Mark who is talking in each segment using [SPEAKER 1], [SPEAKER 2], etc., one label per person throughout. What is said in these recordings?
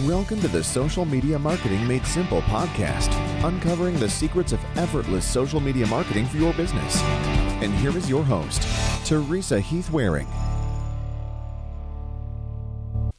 [SPEAKER 1] Welcome to the Social Media Marketing Made Simple podcast, uncovering the secrets of effortless social media marketing for your business. And here is your host, Teresa Heath Wareing.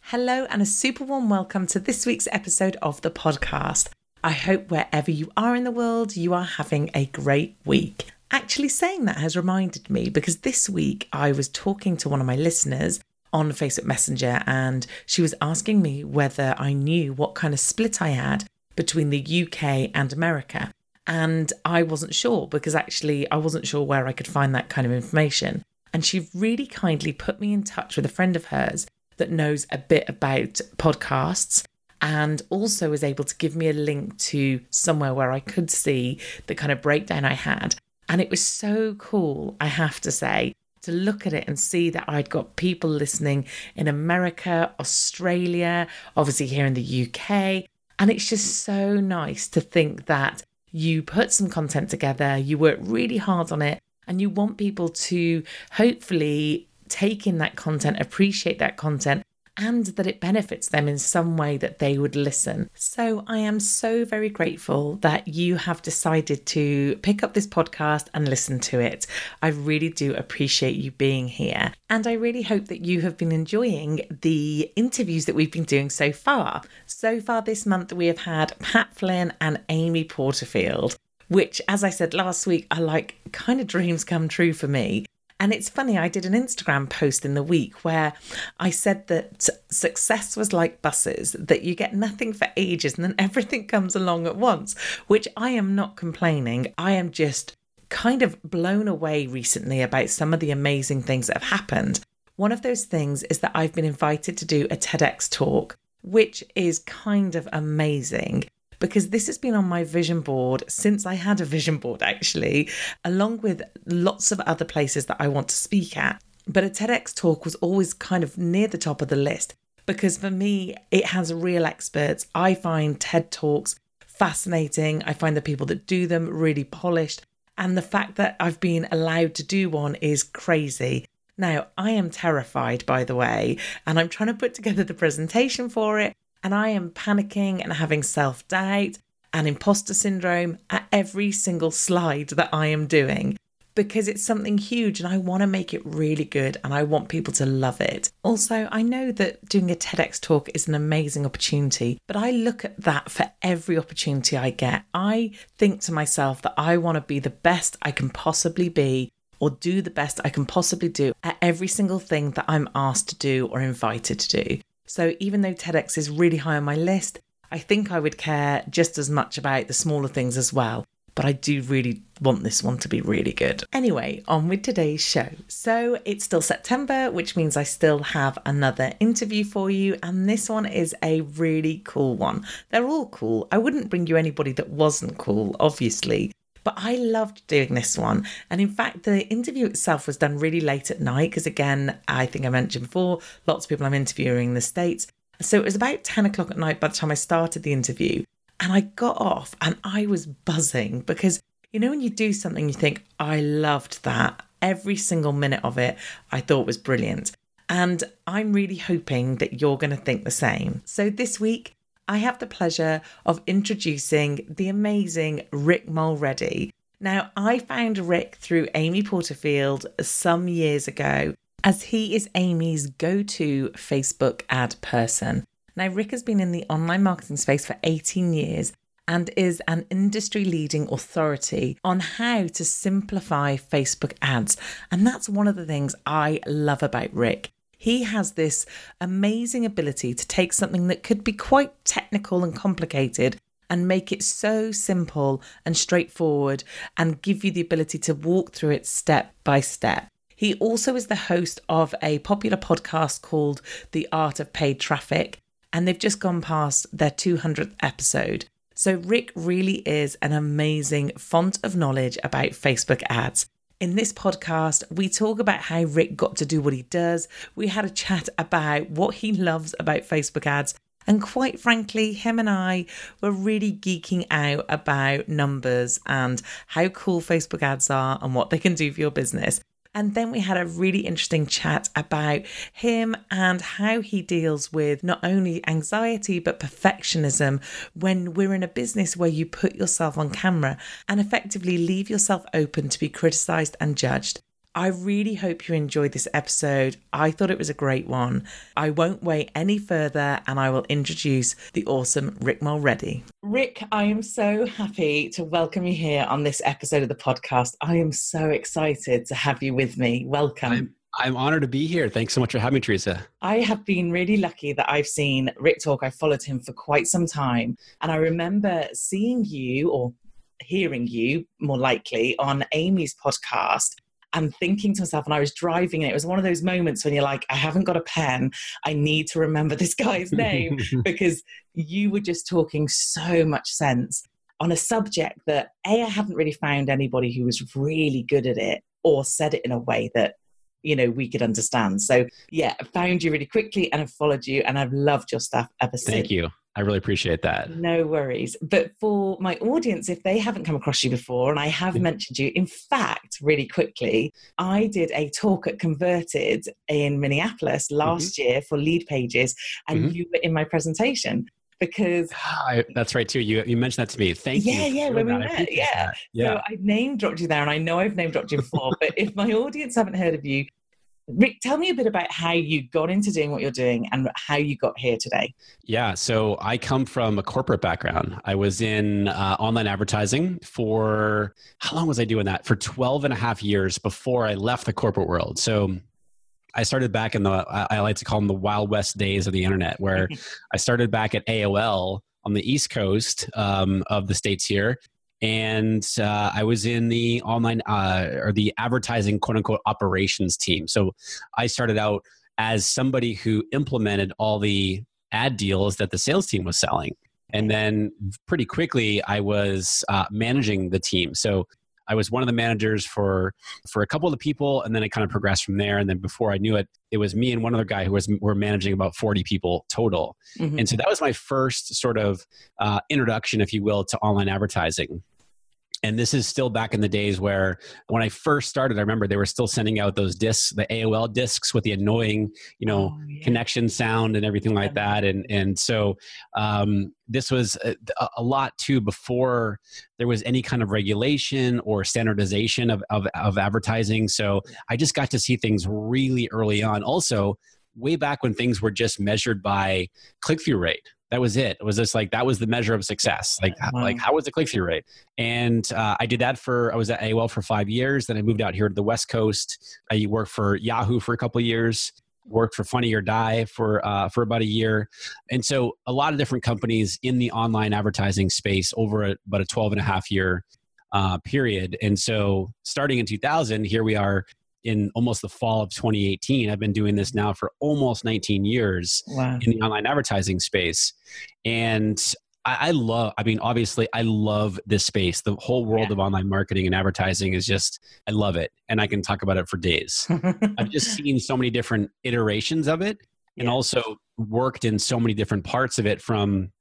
[SPEAKER 2] Hello, and a super warm welcome to this week's episode of the podcast. I hope wherever you are in the world, you are having a great week. Actually, saying that has reminded me because this week I was talking to one of my listeners on Facebook Messenger and she was asking me whether I knew what kind of split I had between the UK and America. And I wasn't sure because actually I wasn't sure where I could find that kind of information. And she really kindly put me in touch with a friend of hers that knows a bit about podcasts and also was able to give me a link to somewhere where I could see the kind of breakdown I had. And it was so cool, I have to say, to look at it and see that I'd got people listening in America, Australia, obviously here in the UK. And it's just so nice to think that you put some content together, you work really hard on it, and you want people to hopefully take in that content, appreciate that content, and that it benefits them in some way that they would listen. So I am so very grateful that you have decided to pick up this podcast and listen to it. I really do appreciate you being here. And I really hope that you have been enjoying the interviews that we've been doing so far. So far this month, we have had Pat Flynn and Amy Porterfield which, as I said last week, are like kind of dreams come true for me. And it's funny, I did an Instagram post in the week where I said that success was like buses, that you get nothing for ages and then everything comes along at once, which I am not complaining. I am just kind of blown away recently about some of the amazing things that have happened. One of those things is that I've been invited to do a TEDx talk, which is kind of amazing because this has been on my vision board since I had a vision board, actually, along with lots of other places that I want to speak at. But a TEDx talk was always kind of near the top of the list because for me, it has real experts. I find TED Talks fascinating. I find the people that do them really polished. And the fact that I've been allowed to do one is crazy. Now, I am terrified, by the way, and I'm trying to put together the presentation for it and I am panicking and having self doubt and imposter syndrome at every single slide that I am doing because it's something huge and I want to make it really good and I want people to love it. Also, I know that doing a TEDx talk is an amazing opportunity, but I look at that for every opportunity I get. I think to myself that I want to be the best I can possibly be or do the best I can possibly do at every single thing that I'm asked to do or invited to do. So even though TEDx is really high on my list, I think I would care just as much about the smaller things as well. but I do really want this one to be really good. Anyway, on with today's show. So it's still September, which means I still have another interview for you, and this one is a really cool one. They're all cool. I wouldn't bring you anybody that wasn't cool, obviously. But I loved doing this one. And in fact, the interview itself was done really late at night because, again, I think I mentioned before, lots of people I'm interviewing in the States. So it was about 10 o'clock at night by the time I started the interview. And I got off and I was buzzing because, you know, when you do something, you think, I loved that. Every single minute of it, I thought was brilliant. And I'm really hoping that you're going to think the same. So this week, I have the pleasure of introducing the amazing Rick Mulready. Now, I found Rick through Amy Porterfield some years ago, as he is Amy's go to Facebook ad person. Now, Rick has been in the online marketing space for 18 years and is an industry leading authority on how to simplify Facebook ads. And that's one of the things I love about Rick. He has this amazing ability to take something that could be quite technical and complicated and make it so simple and straightforward and give you the ability to walk through it step by step. He also is the host of a popular podcast called The Art of Paid Traffic, and they've just gone past their 200th episode. So, Rick really is an amazing font of knowledge about Facebook ads. In this podcast, we talk about how Rick got to do what he does. We had a chat about what he loves about Facebook ads. And quite frankly, him and I were really geeking out about numbers and how cool Facebook ads are and what they can do for your business. And then we had a really interesting chat about him and how he deals with not only anxiety, but perfectionism when we're in a business where you put yourself on camera and effectively leave yourself open to be criticized and judged. I really hope you enjoyed this episode. I thought it was a great one. I won't wait any further and I will introduce the awesome Rick Mulready. Rick, I am so happy to welcome you here on this episode of the podcast. I am so excited to have you with me. Welcome.
[SPEAKER 3] I'm- I'm honored to be here. Thanks so much for having me, Teresa.
[SPEAKER 2] I have been really lucky that I've seen Rick talk. I've followed him for quite some time. And I remember seeing you or hearing you more likely on Amy's podcast and thinking to myself, and I was driving, and it was one of those moments when you're like, I haven't got a pen. I need to remember this guy's name because you were just talking so much sense on a subject that A, I haven't really found anybody who was really good at it or said it in a way that you know we could understand so yeah i found you really quickly and i've followed you and i've loved your stuff ever since
[SPEAKER 3] Thank you. I really appreciate that.
[SPEAKER 2] no worries. But for my audience, if they haven't come across you before, and I have
[SPEAKER 3] Yeah.
[SPEAKER 2] mentioned you, in fact, really quickly, I did a talk at Converted in Minneapolis last year for Leadpages, and
[SPEAKER 3] Mhm.
[SPEAKER 2] you were in my presentation because
[SPEAKER 3] I, that's right too. You you mentioned that to me. Thank you.
[SPEAKER 2] Yeah, yeah, when we met, yeah.
[SPEAKER 3] that. Yeah.
[SPEAKER 2] so I name dropped you there, and I know I've name dropped you before, but if my audience haven't heard of you, Rick, tell me a bit about how you got into doing what you're doing and how you got here today.
[SPEAKER 3] Yeah, so I come from a corporate background. I was in uh, online advertising for how long was I doing that? For 12 and a half years before I left the corporate world. So I started back in the, I I like to call them the Wild West days of the internet, where I started back at AOL on the East Coast um, of the States here. And uh, I was in the online uh, or the advertising quote unquote operations team. So I started out as somebody who implemented all the ad deals that the sales team was selling. And then pretty quickly, I was uh, managing the team. So I was one of the managers for for a couple of the people, and then it kind of progressed from there. And then before I knew it, it was me and one other guy who was were managing about forty people total.
[SPEAKER 2] Mhm.
[SPEAKER 3] And so that was my first sort of uh, introduction, if you will, to online advertising. And this is still back in the days where when I first started, I remember they were still sending out those discs, the AOL discs with the annoying, you know,
[SPEAKER 2] Oh, yeah.
[SPEAKER 3] connection sound and everything like that. And and so um, this was a, a lot too before there was any kind of regulation or standardization of, of, of advertising. So I just got to see things really early on. Also, way back when things were just measured by click through rate. That was it. It was just like that was the measure of success. Like
[SPEAKER 2] Wow.
[SPEAKER 3] like how was the click through rate? And uh, I did that for I was at AOL for five years. Then I moved out here to the West Coast. I worked for Yahoo for a couple of years. Worked for Funny or Die for uh, for about a year, and so a lot of different companies in the online advertising space over a, about a 12 and a half year uh, period. And so, starting in 2000, here we are in almost the fall of 2018. I've been doing this now for almost 19 years
[SPEAKER 2] Wow.
[SPEAKER 3] in the online advertising space. And I, I love, I mean, obviously, I love this space. The whole world
[SPEAKER 2] Yeah.
[SPEAKER 3] of online marketing and advertising is just, I love it. And I can talk about it for days. I've just seen so many different iterations of it and
[SPEAKER 2] Yeah.
[SPEAKER 3] also worked in so many different parts of it from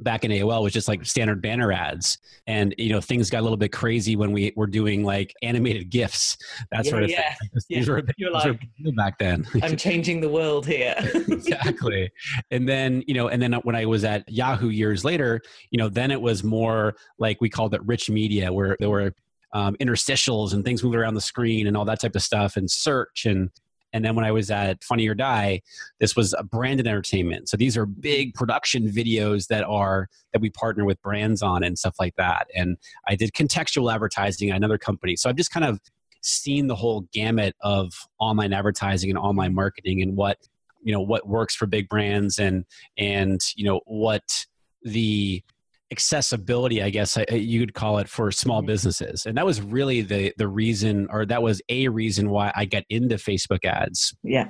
[SPEAKER 3] back in AOL was just like standard banner ads. And, you know, things got a little bit crazy when we were doing like animated GIFs, that
[SPEAKER 2] Yeah,
[SPEAKER 3] sort of
[SPEAKER 2] yeah.
[SPEAKER 3] thing. These
[SPEAKER 2] Yeah.
[SPEAKER 3] were,
[SPEAKER 2] You're
[SPEAKER 3] were
[SPEAKER 2] like-
[SPEAKER 3] deal back then.
[SPEAKER 2] I'm changing the world here.
[SPEAKER 3] exactly. And then, you know, and then when I was at Yahoo years later, you know, then it was more like we called it rich media, where there were um, interstitials and things moving around the screen and all that type of stuff, and search and and then when I was at Funny or Die, this was a branded entertainment. So these are big production videos that are that we partner with brands on and stuff like that. And I did contextual advertising at another company. So I've just kind of seen the whole gamut of online advertising and online marketing and what you know what works for big brands and and you know what the accessibility i guess you could call it for small
[SPEAKER 2] Mhm.
[SPEAKER 3] businesses and that was really the the reason or that was a reason why i got into facebook ads
[SPEAKER 2] yeah.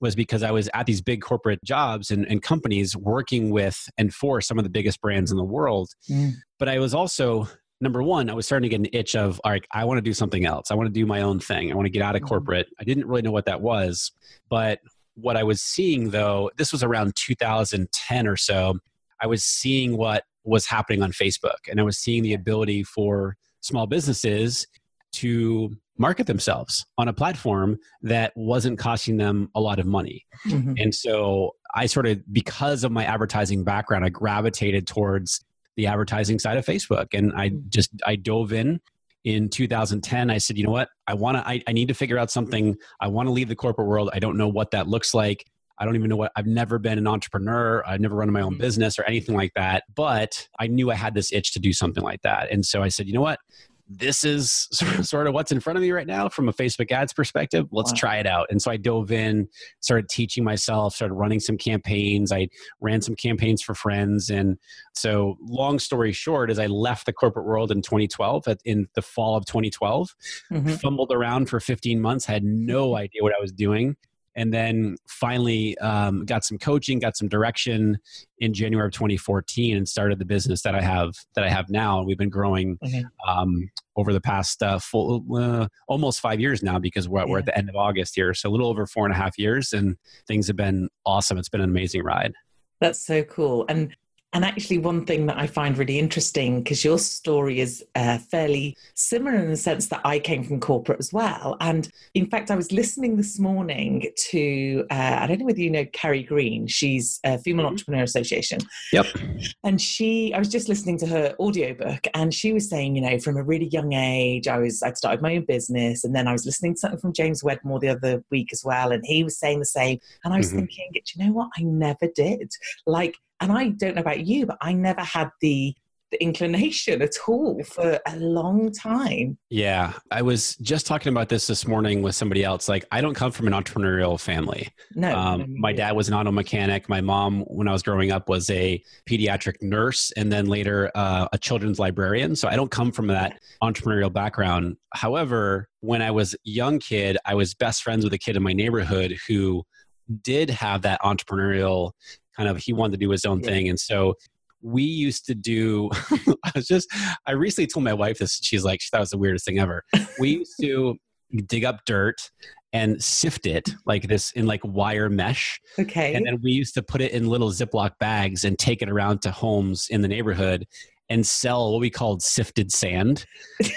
[SPEAKER 3] was because i was at these big corporate jobs and, and companies working with and for some of the biggest brands in the world
[SPEAKER 2] Mm.
[SPEAKER 3] but i was also number one i was starting to get an itch of like i want to do something else i want to do my own thing i want to get out of
[SPEAKER 2] Mhm.
[SPEAKER 3] corporate i didn't really know what that was but what i was seeing though this was around 2010 or so i was seeing what was happening on facebook and i was seeing the ability for small businesses to market themselves on a platform that wasn't costing them a lot of money
[SPEAKER 2] Mhm.
[SPEAKER 3] and so I sort of, because of my advertising background, I gravitated towards the advertising side of Facebook. And I
[SPEAKER 2] Mm.
[SPEAKER 3] just, I dove in in 2010. I said, you know what? I want to, I, I need to figure out something. I want to leave the corporate world. I don't know what that looks like. I don't even know what, I've never been an entrepreneur. I've never run my own
[SPEAKER 2] Mhm.
[SPEAKER 3] business or anything like that. But I knew I had this itch to do something like that. And so I said, you know what? this is sort of what's in front of me right now from a Facebook ads perspective. Let's
[SPEAKER 2] Wow.
[SPEAKER 3] try it out. And so I dove in, started teaching myself, started running some campaigns. I ran some campaigns for friends. And so, long story short, as I left the corporate world in 2012, in the fall of 2012,
[SPEAKER 2] Mhm.
[SPEAKER 3] fumbled around for 15 months, had no idea what I was doing. And then finally um, got some coaching, got some direction in January of 2014, and started the business that I have that I have now. And we've been growing
[SPEAKER 2] Mhm.
[SPEAKER 3] um, over the past uh, full, uh, almost five years now because we're, we're at the end of August here. So a little over four and a half years, and things have been awesome. It's been an amazing ride.
[SPEAKER 2] That's so cool. And and actually, one thing that I find really interesting because your story is uh, fairly similar in the sense that I came from corporate as well. And in fact, I was listening this morning to uh, I don't know whether you know Carrie Green. She's a Female
[SPEAKER 3] Mhm.
[SPEAKER 2] Entrepreneur Association.
[SPEAKER 3] Yep.
[SPEAKER 2] And she, I was just listening to her audiobook, and she was saying, you know, from a really young age, I was I'd started my own business, and then I was listening to something from James Wedmore the other week as well, and he was saying the same. And I was
[SPEAKER 3] Mhm.
[SPEAKER 2] thinking, do you know what? I never did. Like, and I don't know about you, but I never had the the inclination at all for a long time.
[SPEAKER 3] Yeah, I was just talking about this this morning with somebody else. Like, I don't come from an entrepreneurial family.
[SPEAKER 2] No,
[SPEAKER 3] Um,
[SPEAKER 2] no,
[SPEAKER 3] my dad was an auto mechanic. My mom, when I was growing up, was a pediatric nurse and then later uh, a children's librarian. So I don't come from that entrepreneurial background. However, when I was a young kid, I was best friends with a kid in my neighborhood who did have that entrepreneurial kind of, he wanted to do his own
[SPEAKER 2] Yeah.
[SPEAKER 3] thing. And so we used to do, I was just, I recently told my wife this. She's like, she thought it was the weirdest thing ever. We used to dig up dirt and sift it like this in like wire mesh.
[SPEAKER 2] Okay.
[SPEAKER 3] And then we used to put it in little Ziploc bags and take it around to homes in the neighborhood and sell what we called sifted sand.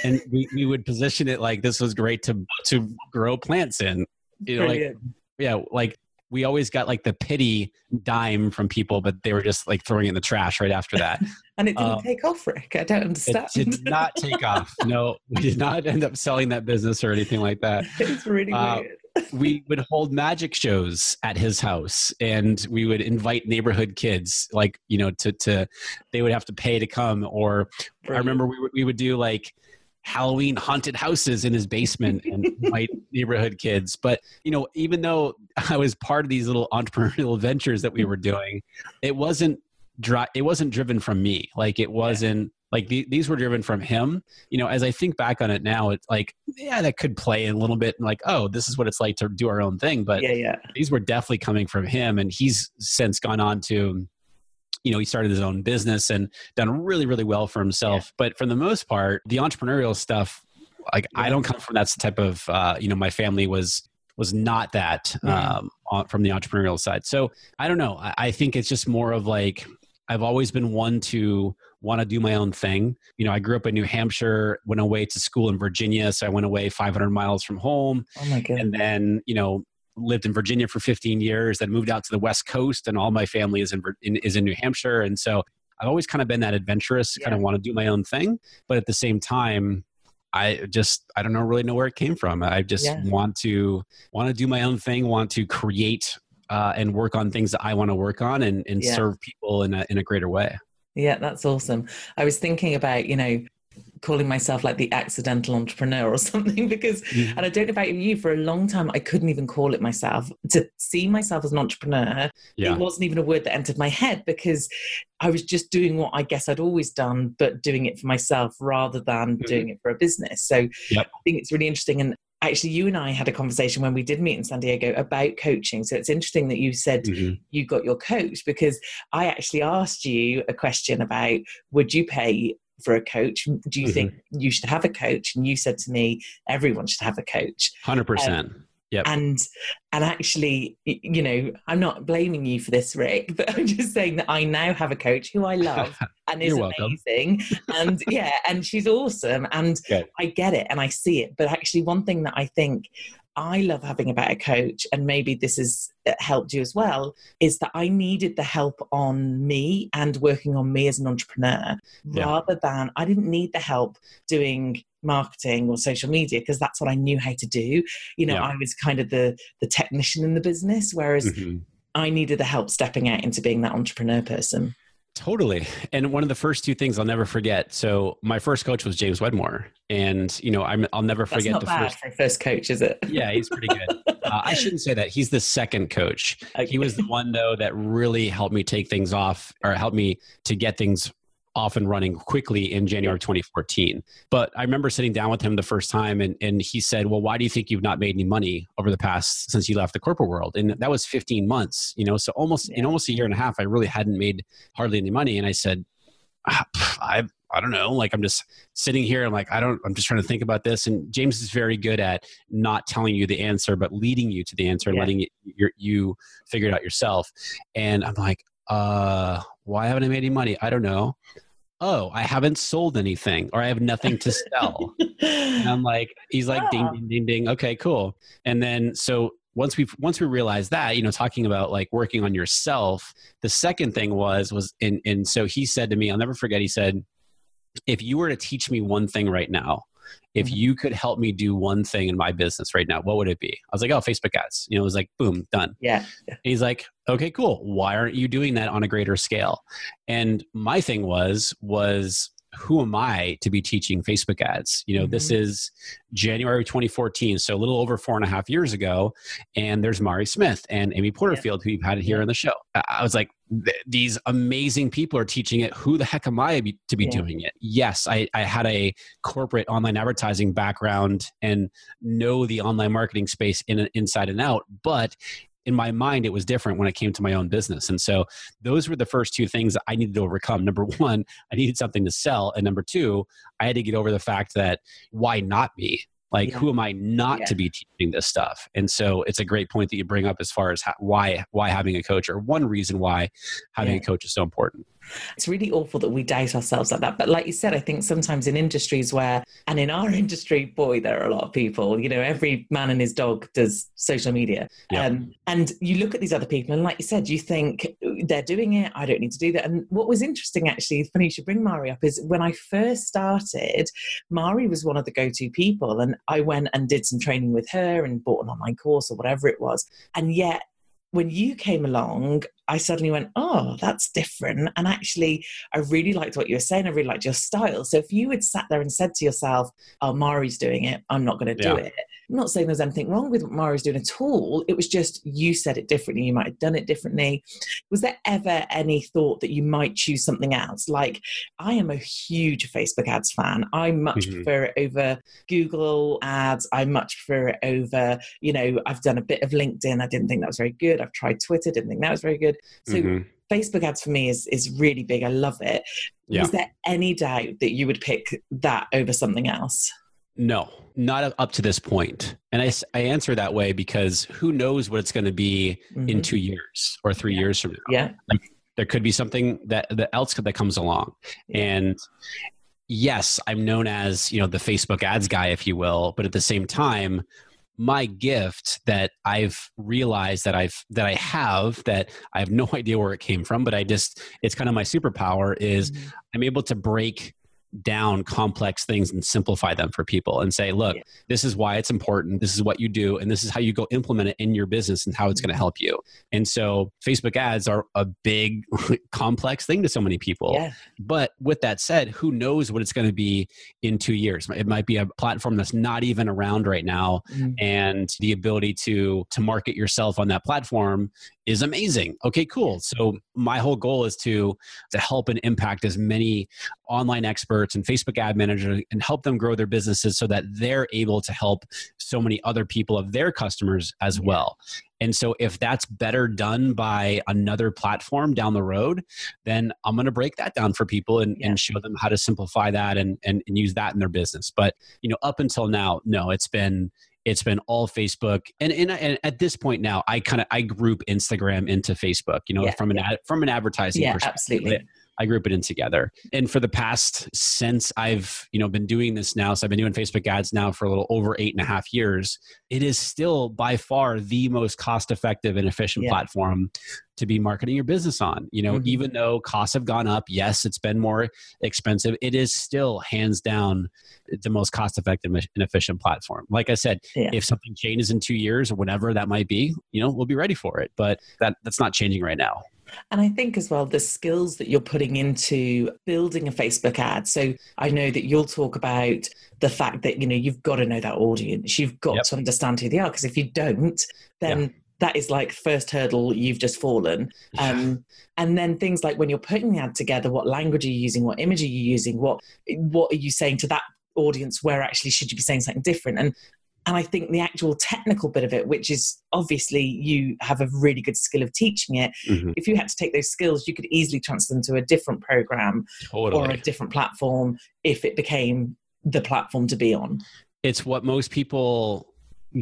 [SPEAKER 3] And we, we would position it like this was great to to grow plants in. You know, like yeah, like we always got like the pity dime from people, but they were just like throwing it in the trash right after that.
[SPEAKER 2] and it didn't
[SPEAKER 3] um,
[SPEAKER 2] take off, Rick. I don't understand.
[SPEAKER 3] It did not take off. No, we did not end up selling that business or anything like that.
[SPEAKER 2] it's really
[SPEAKER 3] Uh,
[SPEAKER 2] weird.
[SPEAKER 3] we would hold magic shows at his house and we would invite neighborhood kids like you know to to they would have to pay to come or i remember we would, we would do like halloween haunted houses in his basement and invite neighborhood kids but you know even though i was part of these little entrepreneurial ventures that we were doing it wasn't dri- it wasn't driven from me like it wasn't Like the, these were driven from him. You know, as I think back on it now, it's like, yeah, that could play a little bit like, oh, this is what it's like to do our own thing. But
[SPEAKER 2] yeah, yeah.
[SPEAKER 3] these were definitely coming from him. And he's since gone on to, you know, he started his own business and done really, really well for himself. Yeah. But for the most part, the entrepreneurial stuff, like yeah. I don't come from that type of, uh, you know, my family was was not that um, on, from the entrepreneurial side. So I don't know. I, I think it's just more of like I've always been one to want to do my own thing. You know, I grew up in New Hampshire, went away to school in Virginia, so I went away 500 miles from home.
[SPEAKER 2] Oh my god!
[SPEAKER 3] And then you know lived in Virginia for 15 years, then moved out to the West Coast, and all my family is in, in is in New Hampshire, and so I've always kind of been that adventurous, yeah. kind of want to do my own thing, but at the same time, I just I don't know really know where it came from. I just yeah. want to want to do my own thing, want to create uh, and work on things that I want to work on and, and yeah. serve people in a in a greater way.
[SPEAKER 2] Yeah, that's awesome. I was thinking about, you know, calling myself like the accidental entrepreneur or something because mm-hmm. and I don't know about you for a long time I couldn't even call it myself to see myself as an entrepreneur yeah. it wasn't even a word that entered my head because I was just doing what I guess I'd always done but doing it for myself rather than mm-hmm. doing it for a business so yep. I think it's really interesting and actually you and I had a conversation when we did meet in San Diego about coaching. So it's interesting that you said mm-hmm. you got your coach because I actually asked you a question about would you pay for a coach? Do you mm-hmm. think you should have a coach? And you said to me, everyone should have a coach.
[SPEAKER 3] 100%. Um, Yep.
[SPEAKER 2] And and actually, you know, I'm not blaming you for this, Rick, but I'm just saying that I now have a coach who I love and is amazing. and yeah, and she's awesome. And. I get it and I see it. But actually, one thing that I think I love having a better coach, and maybe this has uh, helped you as well, is that I needed the help on me and working on me as an entrepreneur yeah. rather than I didn't need the help doing marketing or social media because that's what I knew how to do. You know, yeah. I was kind of the the technician in the business, whereas mm-hmm. I needed the help stepping out into being that entrepreneur person.
[SPEAKER 3] Totally. And one of the first two things I'll never forget. So my first coach was James Wedmore, and you know i will never That's forget
[SPEAKER 2] the first. For first coach, is it?
[SPEAKER 3] Yeah, he's pretty good. uh, I shouldn't say that. He's the second coach. Okay. He was the one though that really helped me take things off, or helped me to get things off and running quickly in January 2014. But I remember sitting down with him the first time and, and he said, Well, why do you think you've not made any money over the past since you left the corporate world? And that was 15 months, you know, so almost yeah. in almost a year and a half, I really hadn't made hardly any money. And I said, ah, I I don't know. Like I'm just sitting here. I'm like, I don't, I'm just trying to think about this. And James is very good at not telling you the answer, but leading you to the answer and yeah. letting you, you figure it out yourself. And I'm like, uh, why haven't I made any money? I don't know. Oh, I haven't sold anything or I have nothing to sell. and I'm like, he's like, ding, ding, ding, ding. Okay, cool. And then, so once we once we realized that you know talking about like working on yourself the second thing was was in and so he said to me i'll never forget he said if you were to teach me one thing right now if mm-hmm. you could help me do one thing in my business right now, what would it be? I was like, oh, Facebook ads. You know, it was like, boom, done.
[SPEAKER 2] Yeah.
[SPEAKER 3] he's like, okay, cool. Why aren't you doing that on a greater scale? And my thing was, was who am I to be teaching Facebook ads? You know, mm-hmm. this is January 2014, so a little over four and a half years ago. And there's Mari Smith and Amy Porterfield, yeah. who you've had here yeah. on the show. I was like, these amazing people are teaching it. Who the heck am I to be yeah. doing it? Yes, I, I had a corporate online advertising background and know the online marketing space in inside and out, but in my mind it was different when it came to my own business and so those were the first two things i needed to overcome number one i needed something to sell and number two i had to get over the fact that why not me like yeah. who am i not yeah. to be teaching this stuff and so it's a great point that you bring up as far as why why having a coach or one reason why having yeah. a coach is so important
[SPEAKER 2] it's really awful that we doubt ourselves like that. But like you said, I think sometimes in industries where, and in our industry, boy, there are a lot of people, you know, every man and his dog does social media. Yeah. Um, and you look at these other people, and like you said, you think they're doing it. I don't need to do that. And what was interesting, actually, funny you should bring Mari up, is when I first started, Mari was one of the go to people. And I went and did some training with her and bought an online course or whatever it was. And yet, when you came along, I suddenly went, oh, that's different. And actually, I really liked what you were saying. I really liked your style. So if you had sat there and said to yourself, oh, Mari's doing it, I'm not going to do yeah. it, I'm not saying there's anything wrong with what Mara was doing at all. It was just you said it differently. You might have done it differently. Was there ever any thought that you might choose something else? Like, I am a huge Facebook ads fan. I much mm-hmm. prefer it over Google ads. I much prefer it over, you know, I've done a bit of LinkedIn. I didn't think that was very good. I've tried Twitter, didn't think that was very good. So, mm-hmm. Facebook ads for me is is really big. I love it. Yeah. Was there any doubt that you would pick that over something else?
[SPEAKER 3] No, not up to this point. And I, I answer that way because who knows what it's going to be mm-hmm. in two years or three
[SPEAKER 2] yeah.
[SPEAKER 3] years from now.
[SPEAKER 2] Yeah.
[SPEAKER 3] Like, there could be something that, that else that comes along. And yes, I'm known as, you know, the Facebook ads guy, if you will, but at the same time, my gift that I've realized that I've that I have that I have no idea where it came from, but I just it's kind of my superpower is mm-hmm. I'm able to break down complex things and simplify them for people and say, look, yeah. this is why it's important. This is what you do. And this is how you go implement it in your business and how it's going to mm-hmm. help you. And so Facebook ads are a big, complex thing to so many people. Yeah. But with that said, who knows what it's going to be in two years? It might be a platform that's not even around right now. Mm-hmm. And the ability to, to market yourself on that platform is amazing. Okay, cool. So my whole goal is to to help and impact as many online experts and Facebook ad managers and help them grow their businesses so that they're able to help so many other people of their customers as well. And so if that's better done by another platform down the road, then I'm going to break that down for people and, yeah. and show them how to simplify that and, and, and use that in their business. But, you know, up until now, no, it's been, it's been all Facebook, and and, and at this point now, I kind of I group Instagram into Facebook. You know, yeah, from an ad, from an advertising
[SPEAKER 2] yeah,
[SPEAKER 3] perspective.
[SPEAKER 2] Absolutely.
[SPEAKER 3] I group it in together. And for the past since I've you know been doing this now, so I've been doing Facebook ads now for a little over eight and a half years. It is still by far the most cost effective and efficient yeah. platform to be marketing your business on. You know, mm-hmm. even though costs have gone up, yes, it's been more expensive. It is still hands down the most cost effective and efficient platform. Like I said, yeah. if something changes in two years or whatever that might be, you know, we'll be ready for it. But that that's not changing right now.
[SPEAKER 2] And I think as well, the skills that you're putting into building a Facebook ad. So I know that you'll talk about the fact that, you know, you've got to know that audience. You've got yep. to understand who they are. Because if you don't, then that is like first hurdle you've just fallen um, and then things like when you're putting the ad together what language are you using what image are you using what what are you saying to that audience where actually should you be saying something different and and I think the actual technical bit of it, which is obviously you have a really good skill of teaching it, mm-hmm. if you had to take those skills, you could easily transfer them to a different program totally. or a different platform if it became the platform to be on.
[SPEAKER 3] It's what most people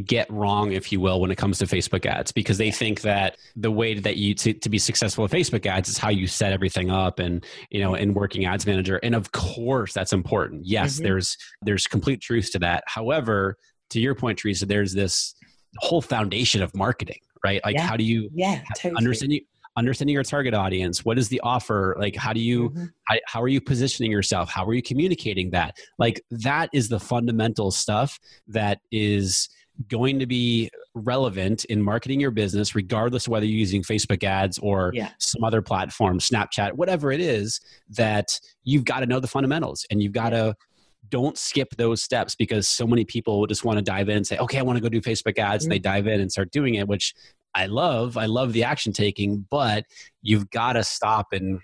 [SPEAKER 3] get wrong if you will when it comes to facebook ads because they think that the way that you to, to be successful with facebook ads is how you set everything up and you know in working ads manager and of course that's important yes mm-hmm. there's there's complete truth to that however to your point, Teresa, there's this whole foundation of marketing, right? Like,
[SPEAKER 2] yeah.
[SPEAKER 3] how do you
[SPEAKER 2] yeah, totally.
[SPEAKER 3] understand you? understanding your target audience what is the offer like how do you mm-hmm. how, how, are you positioning yourself how are you communicating that like that is the fundamental stuff that is going to be relevant in marketing your business regardless of whether you're using facebook ads or yeah. some other platform snapchat whatever it is that you've got to know the fundamentals and you've got to don't skip those steps because so many people just want to dive in and say, okay, I want to go do Facebook ads. Mm-hmm. And they dive in and start doing it, which I love. I love the action taking, but you've got to stop and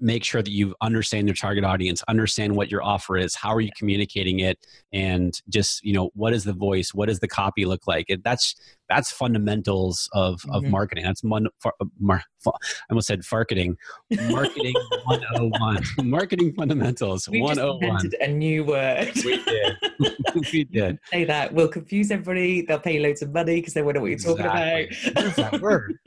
[SPEAKER 3] make sure that you understand your target audience understand what your offer is how are you communicating it and just you know what is the voice what does the copy look like it, that's that's fundamentals of of mm-hmm. marketing. That's mon, far, mar, I almost said farketing. Marketing 101 marketing fundamentals
[SPEAKER 2] we 101 just a new word.
[SPEAKER 3] We did. We did.
[SPEAKER 2] Say that we'll confuse everybody. They'll pay loads of money because they won't know what you're talking
[SPEAKER 3] about. What's that word?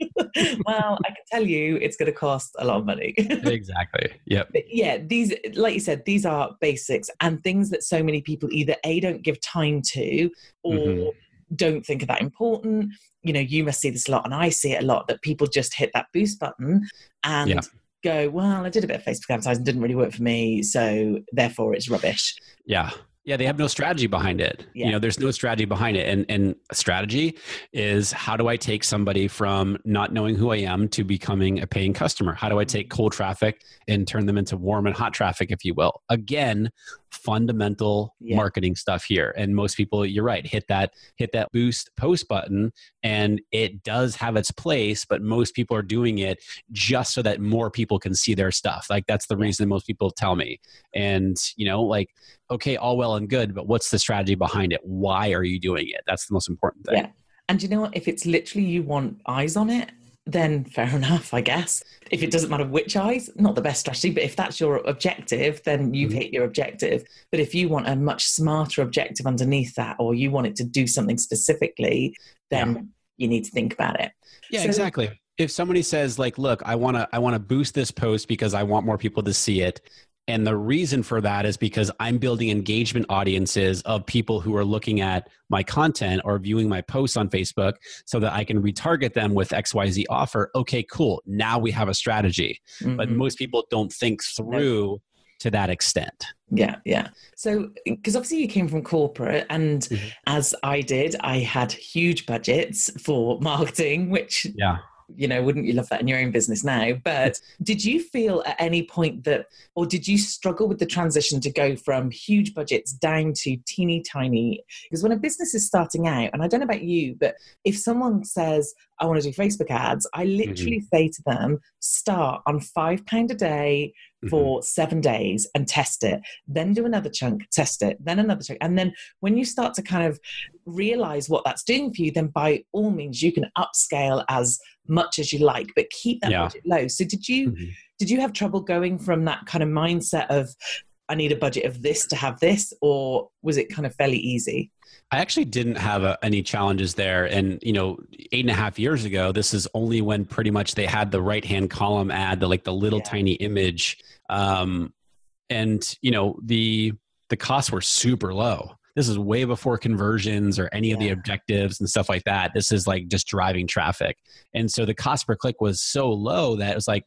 [SPEAKER 2] Well i can tell you it's going to cost a lot of money.
[SPEAKER 3] Exactly. Yep.
[SPEAKER 2] But yeah these like you said these are basics and things that so many people either a don't give time to or mm-hmm don't think are that important. You know, you must see this a lot, and I see it a lot that people just hit that boost button and yeah. go, "Well, I did a bit of Facebook advertising, didn't really work for me, so therefore it's rubbish."
[SPEAKER 3] Yeah, yeah, they have no strategy behind it. Yeah. You know, there's no strategy behind it. And and strategy is how do I take somebody from not knowing who I am to becoming a paying customer? How do I take cold traffic and turn them into warm and hot traffic, if you will? Again, fundamental
[SPEAKER 2] Yeah.
[SPEAKER 3] marketing stuff here. And most people, you're right, hit that hit that boost post button and it does have its place, but most people are doing it just so that more people can see their stuff. Like that's the reason most people tell me. And, you know, like okay, all well and good, but what's the strategy behind it? Why are you doing it? That's the most important thing.
[SPEAKER 2] Yeah. And you know what? If it's literally you want eyes on it, then fair enough, I guess. If it doesn't matter which eyes, not the best strategy, but if that's your objective, then you've
[SPEAKER 3] Mhm.
[SPEAKER 2] hit your objective. But if you want a much smarter objective underneath that, or you want it to do something specifically, then you need to think about it.
[SPEAKER 3] Yeah,
[SPEAKER 2] So-
[SPEAKER 3] exactly. If somebody says like, "Look, I want to I want to boost this post because I want more people to see it." And the reason for that is because I'm building engagement audiences of people who are looking at my content or viewing my posts on Facebook so that I can retarget them with XYZ offer. Okay, cool. Now we have a strategy. But
[SPEAKER 2] Mhm.
[SPEAKER 3] most people don't think through to that extent.
[SPEAKER 2] Yeah, yeah. So, because obviously you came from corporate, and
[SPEAKER 3] Mhm.
[SPEAKER 2] as I did, I had huge budgets for marketing, which
[SPEAKER 3] Yeah.
[SPEAKER 2] You know, wouldn't you love that in your own business now? But did you feel at any point that, or did you struggle with the transition to go from huge budgets down to teeny tiny? Because when a business is starting out, and I don't know about you, but if someone says, I want to do Facebook ads, I mm-hmm. literally say to them, start on £5 a day mm-hmm. for seven days and test it. Then do another chunk, test it, then another chunk. And then when you start to kind of realize what that's doing for you, then by all means you can upscale as much as you like, but keep that
[SPEAKER 3] Yeah.
[SPEAKER 2] budget low. So did you
[SPEAKER 3] Mhm.
[SPEAKER 2] did you have trouble going from that kind of mindset of I need a budget of this to have this, or was it kind of fairly easy?
[SPEAKER 3] I actually didn't have uh any challenges there. And, you know, eight and a half years ago, this is only when pretty much they had the right hand column ad, the like the little
[SPEAKER 2] Yeah.
[SPEAKER 3] tiny image. Um, and, you know, the, the costs were super low. This is way before conversions or any of the objectives and stuff like that. This is like just driving traffic. And so the cost per click was so low that it was like,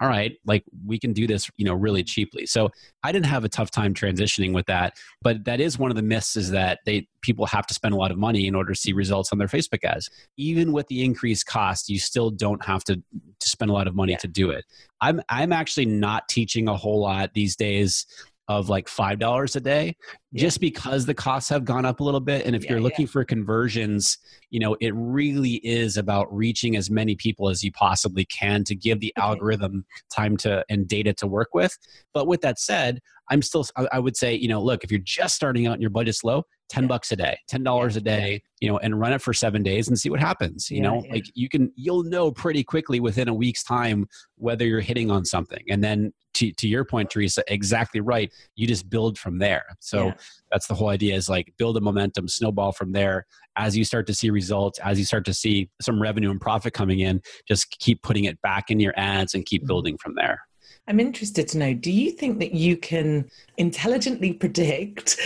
[SPEAKER 3] all right, like we can do this, you know, really cheaply. So I didn't have a tough time transitioning with that but that is one of the myths is that they people have to spend a lot of money in order to see results on their facebook ads even with the increased cost you still don't have to to spend a lot of money
[SPEAKER 2] Yeah.
[SPEAKER 3] to do it i'm i'm actually not teaching a whole lot these days of like five dollars a day
[SPEAKER 2] Yeah.
[SPEAKER 3] Just because the costs have gone up a little bit and if
[SPEAKER 2] Yeah,
[SPEAKER 3] you're
[SPEAKER 2] yeah.
[SPEAKER 3] looking for conversions you know it really is about reaching as many people as you possibly can to give the algorithm time to and data to work with but with that said i'm still i would say you know look if you're just starting out and your budget's low 10
[SPEAKER 2] Yeah.
[SPEAKER 3] bucks a day $10 a day you know and run it for seven days and see what happens you
[SPEAKER 2] Yeah,
[SPEAKER 3] know
[SPEAKER 2] yeah.
[SPEAKER 3] like you can you'll know pretty quickly within a week's time whether you're hitting on something and then to, to your point teresa exactly right you just build from there so
[SPEAKER 2] Yeah.
[SPEAKER 3] That's the whole idea is like build a momentum snowball from there as you start to see results as you start to see some revenue and profit coming in just keep putting it back in your ads and keep
[SPEAKER 2] Mhm.
[SPEAKER 3] building from there
[SPEAKER 2] I'm interested to know do you think that you can intelligently predict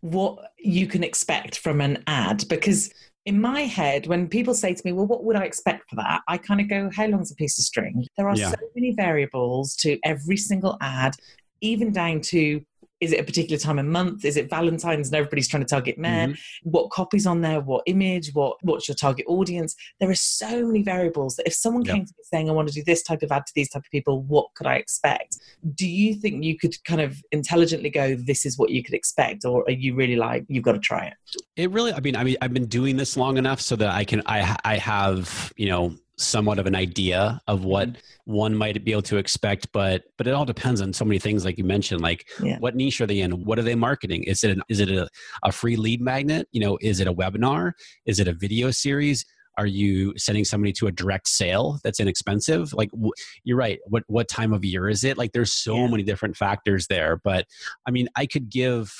[SPEAKER 2] what you can expect from an ad? Because in my head, when people say to me, Well, what would I expect for that? I kind of go, How long's a piece of string? There are
[SPEAKER 3] Yeah.
[SPEAKER 2] so many variables to every single ad, even down to is it a particular time of month? Is it Valentine's and everybody's trying to target men?
[SPEAKER 3] Mhm.
[SPEAKER 2] What copies on there? What image? What what's your target audience? There are so many variables that if someone
[SPEAKER 3] Yeah.
[SPEAKER 2] came to me saying, I want to do this type of ad to these type of people, what could I expect? Do you think you could kind of intelligently go, this is what you could expect? Or are you really like, you've got to try it?
[SPEAKER 3] It really, I mean, I mean, I've been doing this long enough so that I can, I, I have, you know, somewhat of an idea of what one might be able to expect, but, but it all depends on so many things, like you mentioned, like
[SPEAKER 2] Yeah.
[SPEAKER 3] what niche are they in? What are they marketing? Is it, an, is it a, a free lead magnet? You know, is it a webinar? Is it a video series? Are you sending somebody to a direct sale that's inexpensive? Like w- you're right. What what time of year is it? Like there's so
[SPEAKER 2] Yeah.
[SPEAKER 3] many different factors there. But I mean, I could give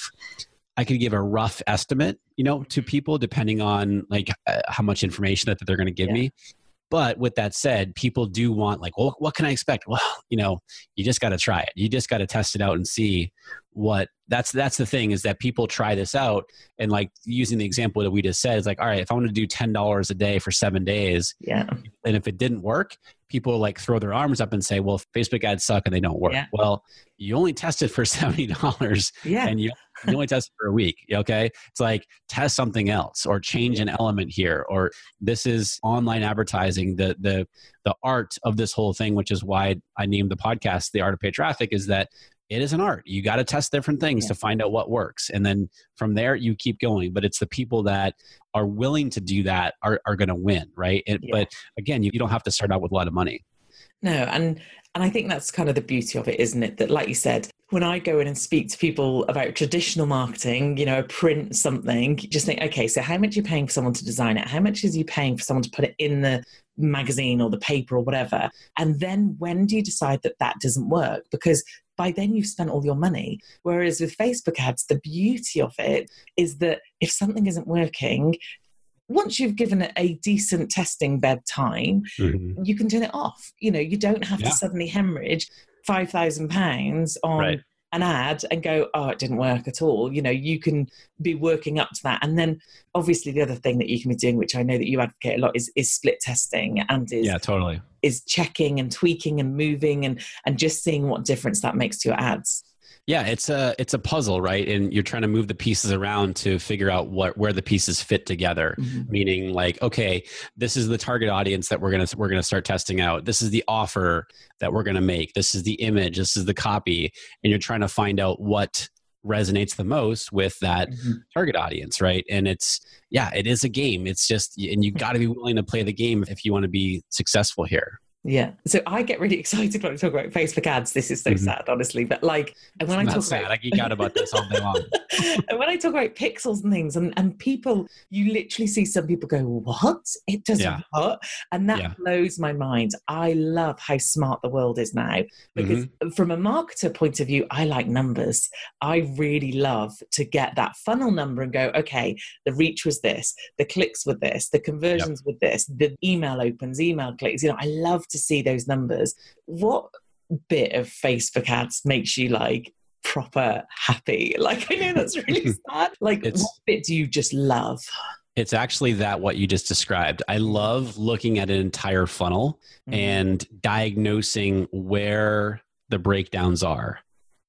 [SPEAKER 3] I could give a rough estimate, you know, to people depending on like uh, how much information that they're going to give
[SPEAKER 2] Yeah.
[SPEAKER 3] me. But with that said, people do want like, well, what can I expect? Well, you know, you just got to try it. You just got to test it out and see what that's that's the thing is that people try this out and like using the example that we just said is like, all right, if I want to do ten dollars a day for seven days,
[SPEAKER 2] Yeah.
[SPEAKER 3] and if it didn't work, people like throw their arms up and say, well, Facebook ads suck and they don't work.
[SPEAKER 2] Yeah.
[SPEAKER 3] Well, you only tested for seventy dollars
[SPEAKER 2] Yeah.
[SPEAKER 3] and you, you only test for a week okay it's like test something else or change an element here or this is online advertising the the the art of this whole thing which is why i named the podcast the art of paid traffic is that it is an art. You got to test different things
[SPEAKER 2] Yeah.
[SPEAKER 3] to find out what works. And then from there, you keep going. But it's the people that are willing to do that are, are going to win, right?
[SPEAKER 2] Yeah.
[SPEAKER 3] But again, you, you don't have to start out with a lot of money.
[SPEAKER 2] No, and and I think that's kind of the beauty of it, isn't it? That, like you said, when I go in and speak to people about traditional marketing, you know, print something, just think, okay, so how much are you paying for someone to design it? How much is you paying for someone to put it in the magazine or the paper or whatever? And then when do you decide that that doesn't work? Because by then you've spent all your money. Whereas with Facebook ads, the beauty of it is that if something isn't working, once you've given it a decent testing bed time, mm-hmm. you can turn it off. You know, you don't have
[SPEAKER 3] Yeah.
[SPEAKER 2] to suddenly hemorrhage five thousand pounds on
[SPEAKER 3] Right.
[SPEAKER 2] an ad and go, oh, it didn't work at all. You know, you can be working up to that. And then obviously the other thing that you can be doing, which I know that you advocate a lot, is is split testing and is
[SPEAKER 3] Yeah, totally.
[SPEAKER 2] is checking and tweaking and moving and and just seeing what difference that makes to your ads.
[SPEAKER 3] Yeah, it's a it's a puzzle, right? And you're trying to move the pieces around to figure out what where the pieces fit together. Meaning, like, okay, this is the target audience that we're gonna we're gonna start testing out. This is the offer that we're gonna make. This is the image. This is the copy, and you're trying to find out what resonates the most with that
[SPEAKER 2] Mhm.
[SPEAKER 3] target audience, right? And it's yeah, it is a game. It's just and you got to be willing to play the game if you want to be successful here.
[SPEAKER 2] Yeah. So I get really excited when I talk about Facebook ads. This is so
[SPEAKER 3] Mhm.
[SPEAKER 2] sad, honestly. But like, and when I
[SPEAKER 3] Not
[SPEAKER 2] talk
[SPEAKER 3] sad.
[SPEAKER 2] about
[SPEAKER 3] I geek out about this all day long.
[SPEAKER 2] and when I talk about pixels and things, and, and people, you literally see some people go, What? It does
[SPEAKER 3] Yeah.
[SPEAKER 2] what? And that
[SPEAKER 3] Yeah.
[SPEAKER 2] blows my mind. I love how smart the world is now because
[SPEAKER 3] Mm-hmm.
[SPEAKER 2] from a marketer point of view, I like numbers. I really love to get that funnel number and go, Okay, the reach was this, the clicks were this, the conversions were this, the email opens, email clicks. You know, I love to see those numbers. What bit of Facebook ads makes you like, proper happy. Like I know that's really sad. Like
[SPEAKER 3] It's-
[SPEAKER 2] what bit do you just love?
[SPEAKER 3] It's actually that what you just described. I love looking at an entire funnel
[SPEAKER 2] Mm-hmm.
[SPEAKER 3] and diagnosing where the breakdowns are.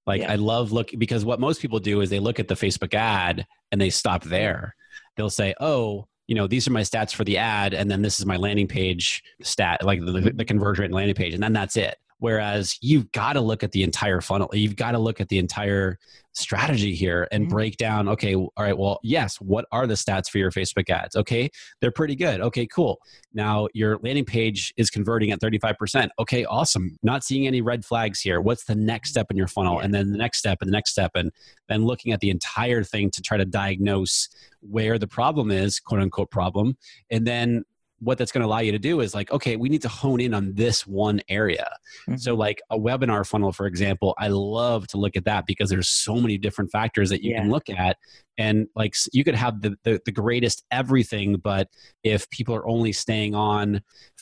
[SPEAKER 3] Like
[SPEAKER 2] Yeah.
[SPEAKER 3] I love look because what most people do is they look at the Facebook ad and they stop there. They'll say, "Oh, you know, these are my stats for the ad, and then this is my landing page stat, like the, the conversion and landing page, and then that's it." Whereas you've got to look at the entire funnel. You've got to look at the entire strategy here and
[SPEAKER 2] Mhm.
[SPEAKER 3] break down. Okay, all right. Well, yes. What are the stats for your Facebook ads? Okay, they're pretty good. Okay, cool. Now your landing page is converting at 35%. Okay, awesome. Not seeing any red flags here. What's the next step in your funnel? And then the next step and the next step and then looking at the entire thing to try to diagnose where the problem is, quote unquote problem. And then what that's going to allow you to do is like, okay, we need to hone in on this one area.
[SPEAKER 2] Mhm.
[SPEAKER 3] So like a webinar funnel, for example, I love to look at that because there's so many different factors that you can look at. And like you could have the, the, the greatest everything, but if people are only staying on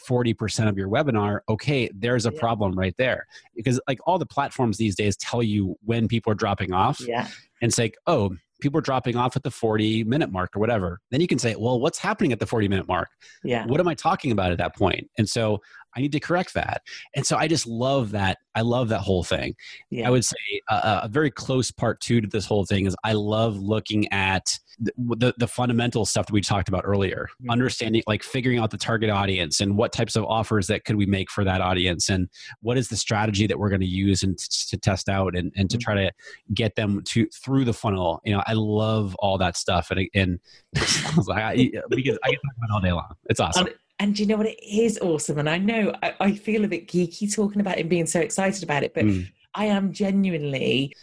[SPEAKER 3] 40% of your webinar, okay, there's a
[SPEAKER 2] Yeah.
[SPEAKER 3] problem right there. Because like all the platforms these days tell you when people are dropping off
[SPEAKER 2] yeah.
[SPEAKER 3] and say, oh, people are dropping off at the 40 minute mark or whatever. Then you can say, well, what's happening at the 40 minute mark?
[SPEAKER 2] Yeah.
[SPEAKER 3] What am I talking about at that point? And so I need to correct that. And so I just love that. I love that whole thing.
[SPEAKER 2] Yeah.
[SPEAKER 3] I would say a, a very close part two to this whole thing is I love looking at the, the, the fundamental stuff that we talked about earlier,
[SPEAKER 2] Mhm.
[SPEAKER 3] understanding, like figuring out the target audience and what types of offers that could we make for that audience and what is the strategy that we're going to use and t- to test out and, and to
[SPEAKER 2] Mhm.
[SPEAKER 3] try to get them to through the funnel. You know, I love all that stuff. And, and I, because I can talk about it all day long. It's awesome.
[SPEAKER 2] And do you know what? It is awesome. And I know I, I feel a bit geeky talking about it and being so excited about it, but
[SPEAKER 3] Mm.
[SPEAKER 2] I am genuinely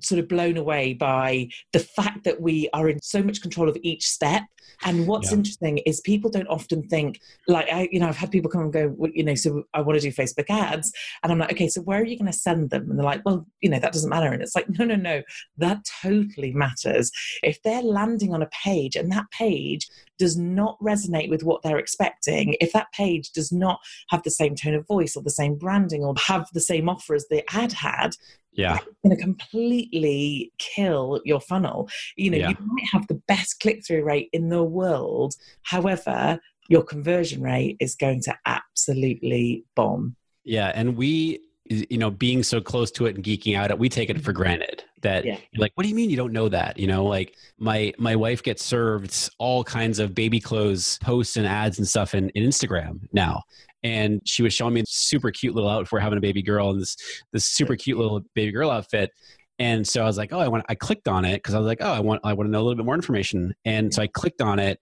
[SPEAKER 2] sort of blown away by the fact that we are in so much control of each step. And what's
[SPEAKER 3] Yeah.
[SPEAKER 2] interesting is people don't often think like I, you know, I've had people come and go, well, you know, so I want to do Facebook ads, and I'm like, okay, so where are you going to send them? And they're like, well, you know, that doesn't matter. And it's like, no, no, no, that totally matters. If they're landing on a page and that page does not resonate with what they're expecting, if that page does not have the same tone of voice or the same branding or have the same offer as the ad had,
[SPEAKER 3] Yeah.
[SPEAKER 2] going to completely kill your funnel. You know,
[SPEAKER 3] Yeah.
[SPEAKER 2] you might have the best click through rate in the world. However, your conversion rate is going to absolutely bomb.
[SPEAKER 3] Yeah, and we, you know, being so close to it and geeking out, at, we take it for mm-hmm. granted. That
[SPEAKER 2] Yeah.
[SPEAKER 3] like, what do you mean you don't know that? You know, like my my wife gets served all kinds of baby clothes posts and ads and stuff in, in Instagram now, and she was showing me this super cute little outfit for having a baby girl and this this super cute little baby girl outfit. And so I was like, oh, I want. I clicked on it because I was like, oh, I want. I want to know a little bit more information. And so I clicked on it,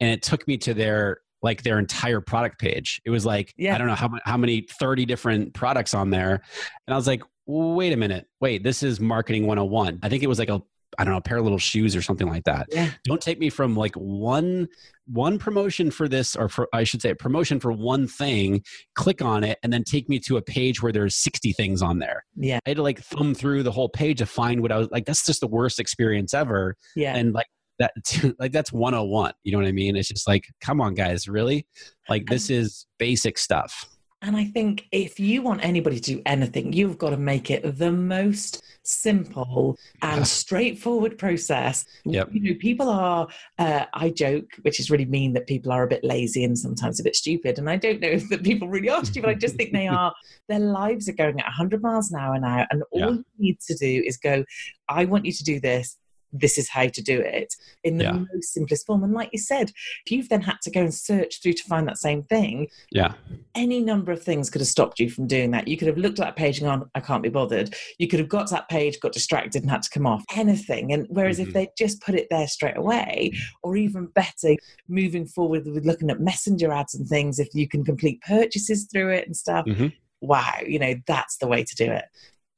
[SPEAKER 3] and it took me to their like their entire product page. It was like
[SPEAKER 2] Yeah.
[SPEAKER 3] I don't know how how many thirty different products on there, and I was like, wait a minute, wait, this is marketing 101. I think it was like a I don't know, a pair of little shoes or something like that.
[SPEAKER 2] Yeah.
[SPEAKER 3] Don't take me from like one one promotion for this or for I should say a promotion for one thing, click on it and then take me to a page where there's 60 things on there.
[SPEAKER 2] Yeah.
[SPEAKER 3] I had to like thumb through the whole page to find what I was like that's just the worst experience ever
[SPEAKER 2] Yeah.
[SPEAKER 3] and like that like that's 101 you know what i mean it's just like come on guys really like this is basic stuff
[SPEAKER 2] And I think if you want anybody to do anything, you've got to make it the most simple and
[SPEAKER 3] Yeah.
[SPEAKER 2] straightforward process.
[SPEAKER 3] Yep.
[SPEAKER 2] You know, people are, uh, I joke, which is really mean that people are a bit lazy and sometimes a bit stupid. And I don't know if that people really are stupid. But I just think they are, their lives are going at 100 miles an hour now. And all
[SPEAKER 3] Yeah.
[SPEAKER 2] you need to do is go, I want you to do this. This is how to do it in the
[SPEAKER 3] Yeah.
[SPEAKER 2] most simplest form. And like you said, if you've then had to go and search through to find that same thing,
[SPEAKER 3] yeah
[SPEAKER 2] any number of things could have stopped you from doing that. You could have looked at that page and gone, I can't be bothered. You could have got to that page, got distracted, and had to come off. Anything. And whereas
[SPEAKER 3] Mhm.
[SPEAKER 2] if they just put it there straight away, or even better, moving forward with looking at messenger ads and things, if you can complete purchases through it and stuff,
[SPEAKER 3] Mhm.
[SPEAKER 2] wow, you know, that's the way to do it.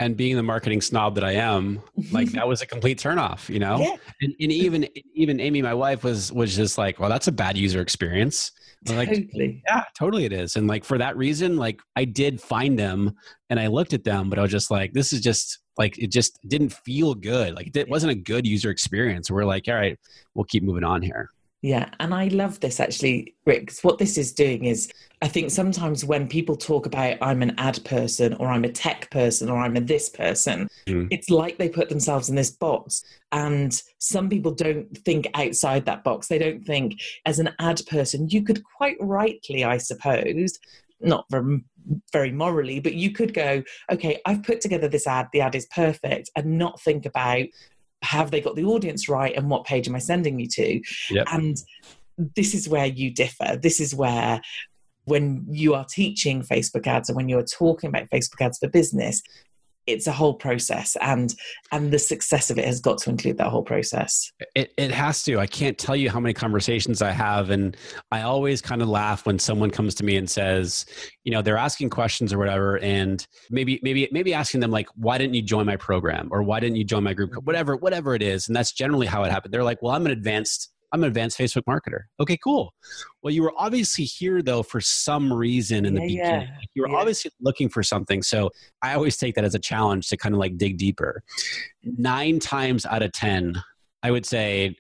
[SPEAKER 3] And being the marketing snob that i am mm-hmm. like that was a complete turnoff you know?
[SPEAKER 2] Yeah.
[SPEAKER 3] and, and even even amy my wife was was just like well that's a bad user experience. Like
[SPEAKER 2] totally.
[SPEAKER 3] yeah totally it is. And like for that reason like i did find them and i looked at them but i was just like this is just like it just didn't feel good. Like it wasn't a good user experience. We're like all right we'll keep moving on here
[SPEAKER 2] Yeah, and I love this actually, Rick. 'cause what this is doing is, I think sometimes when people talk about I'm an ad person or I'm a tech person or I'm a this person,
[SPEAKER 3] Mm.
[SPEAKER 2] it's like they put themselves in this box. And some people don't think outside that box. They don't think, as an ad person, you could quite rightly, I suppose, not very, very morally, but you could go, okay, I've put together this ad, the ad is perfect, and not think about have they got the audience right and what page am I sending you to?
[SPEAKER 3] Yep.
[SPEAKER 2] And this is where you differ. This is where when you are teaching Facebook ads and when you're talking about Facebook ads for business, it's a whole process and and the success of it has got to include that whole process.
[SPEAKER 3] It, it has to. I can't tell you how many conversations I have. And I always kind of laugh when someone comes to me and says, you know, they're asking questions or whatever. And maybe, maybe, maybe asking them like, why didn't you join my program? Or why didn't you join my group? Whatever, whatever it is. And that's generally how it happened. They're like, well, I'm an advanced, I'm an advanced Facebook marketer. Okay, cool. Well, you were obviously here though for some reason in the
[SPEAKER 2] Yeah,
[SPEAKER 3] beginning.
[SPEAKER 2] yeah,
[SPEAKER 3] You were
[SPEAKER 2] yeah.
[SPEAKER 3] obviously looking for something. So I always take that as a challenge to kind of like dig deeper. Nine times out of 10, I would say,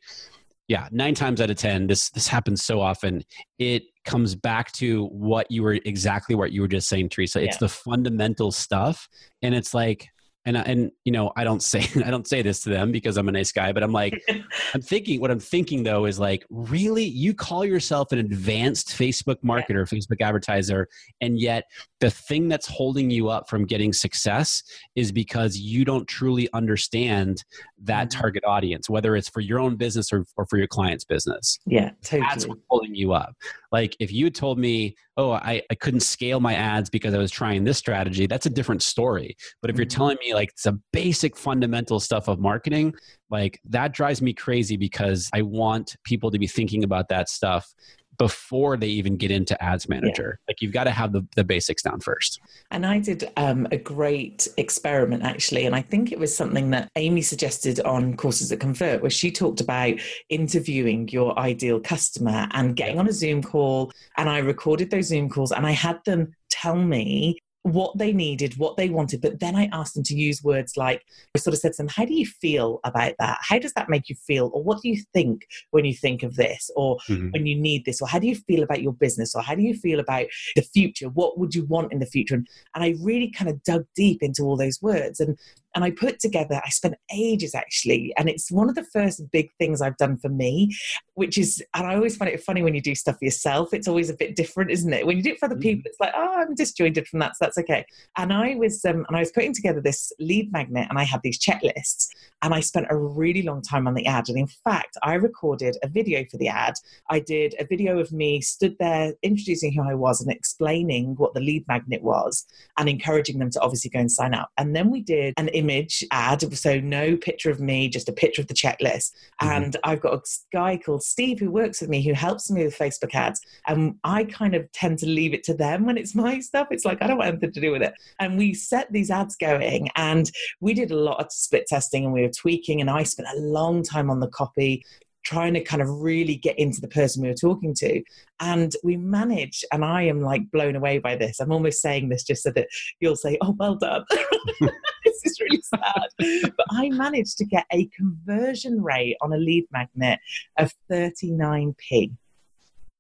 [SPEAKER 3] yeah, nine times out of 10, this, this happens so often. It comes back to what you were exactly what you were just saying, Teresa. It's the fundamental stuff. And it's like, and, and, you know, I don't say, I don't say this to them because I'm a nice guy, but I'm like, I'm thinking, what I'm thinking though is like, really? You call yourself an advanced Facebook marketer, Facebook advertiser, and yet the thing that's holding you up from getting success is because you don't truly understand that
[SPEAKER 2] Mhm.
[SPEAKER 3] target audience, whether it's for your own business or, or for your client's business.
[SPEAKER 2] Yeah,
[SPEAKER 3] That's what's holding you up. Like if you told me, oh, I, I couldn't scale my ads because I was trying this strategy, that's a different story. But if you're
[SPEAKER 2] Mhm.
[SPEAKER 3] telling me like it's a basic fundamental stuff of marketing, like that drives me crazy because I want people to be thinking about that stuff before they even get into ads manager. Like you've got to have the, the basics down first.
[SPEAKER 2] And I did um, a great experiment actually, and I think it was something that Amy suggested on Courses that Convert, where she talked about interviewing your ideal customer and getting on a Zoom call. And I recorded those Zoom calls and I had them tell me what they needed, what they wanted, but then I asked them to use words like, I sort of said to them, How do you feel about that? How does that make you feel? Or what do you think when you think of this? Or
[SPEAKER 3] Mhm.
[SPEAKER 2] when you need this? Or how do you feel about your business? Or how do you feel about the future? What would you want in the future? And, and I really kind of dug deep into all those words. And And I put together, I spent ages actually, and it's one of the first big things I've done for me, which is, and I always find it funny when you do stuff for yourself. It's always a bit different, isn't it? When you do it for other mm-hmm. people, it's like, oh, I'm disjointed from that, so that's okay. And I was, um, and I was putting together this lead magnet, and I had these checklists, and I spent a really long time on the ad. And in fact, I recorded a video for the ad. I did a video of me stood there introducing who I was and explaining what the lead magnet was, and encouraging them to obviously go and sign up. And then we did an image ad, so no picture of me, just a picture of the checklist. Mm-hmm. And I've got a guy called Steve who works with me who helps me with Facebook ads. And I kind of tend to leave it to them when it's my stuff. It's like, I don't want anything to do with it. And we set these ads going and we did a lot of split testing and we were tweaking. And I spent a long time on the copy, trying to kind of really get into the person we were talking to. And we managed, and I am like blown away by this. I'm almost saying this just so that you'll say, oh, well done. this is really sad. but I managed to get a conversion rate on a lead magnet of 39p.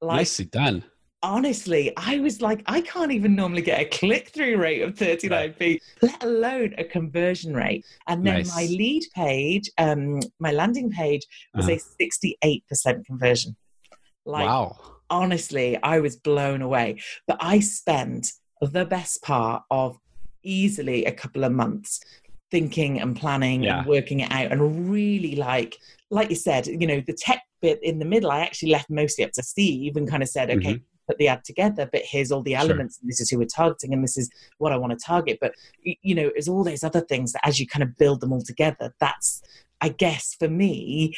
[SPEAKER 3] Like, Nicely done
[SPEAKER 2] honestly, I was like, I can't even normally get a click through rate of 39p, let alone a conversion rate. And then nice. my lead page, um, my landing page was uh-huh. a 68% conversion.
[SPEAKER 3] Like, wow.
[SPEAKER 2] Honestly, I was blown away. But I spent the best part of easily a couple of months thinking and planning yeah. and working it out and really like like you said you know the tech bit in the middle i actually left mostly up to steve and kind of said okay mm-hmm put the ad together, but here's all the elements, sure. and this is who we're targeting, and this is what I want to target. But you know, there's all those other things that as you kind of build them all together, that's I guess for me,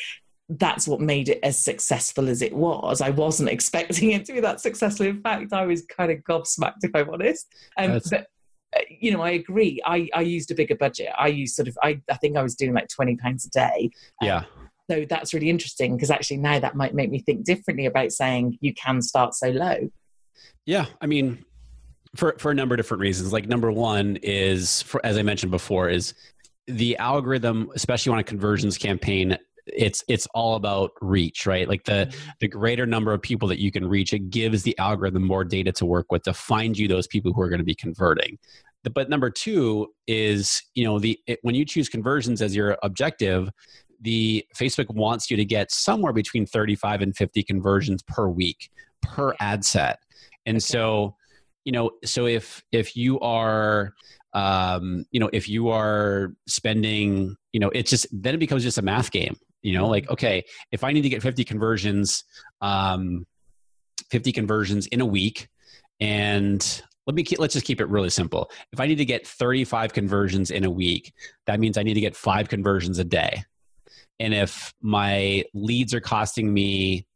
[SPEAKER 2] that's what made it as successful as it was. I wasn't expecting it to be that successful. In fact, I was kind of gobsmacked, if I'm honest. Um, but uh, you know, I agree. I, I used a bigger budget. I used sort of, I, I think I was doing like 20 pounds a day.
[SPEAKER 3] Um, yeah
[SPEAKER 2] so that's really interesting because actually now that might make me think differently about saying you can start so low.
[SPEAKER 3] Yeah, I mean, for for a number of different reasons. Like number one is, for, as I mentioned before, is the algorithm, especially on a conversions campaign. It's it's all about reach, right? Like the mm-hmm. the greater number of people that you can reach, it gives the algorithm more data to work with to find you those people who are going to be converting but number two is you know the it, when you choose conversions as your objective the Facebook wants you to get somewhere between 35 and 50 conversions per week per ad set. And okay. so, you know, so if if you are um, you know, if you are spending, you know, it's just then it becomes just a math game. You know, like okay, if I need to get 50 conversions, um, 50 conversions in a week, and let me keep, let's just keep it really simple. If I need to get 35 conversions in a week, that means I need to get five conversions a day. And if my leads are costing me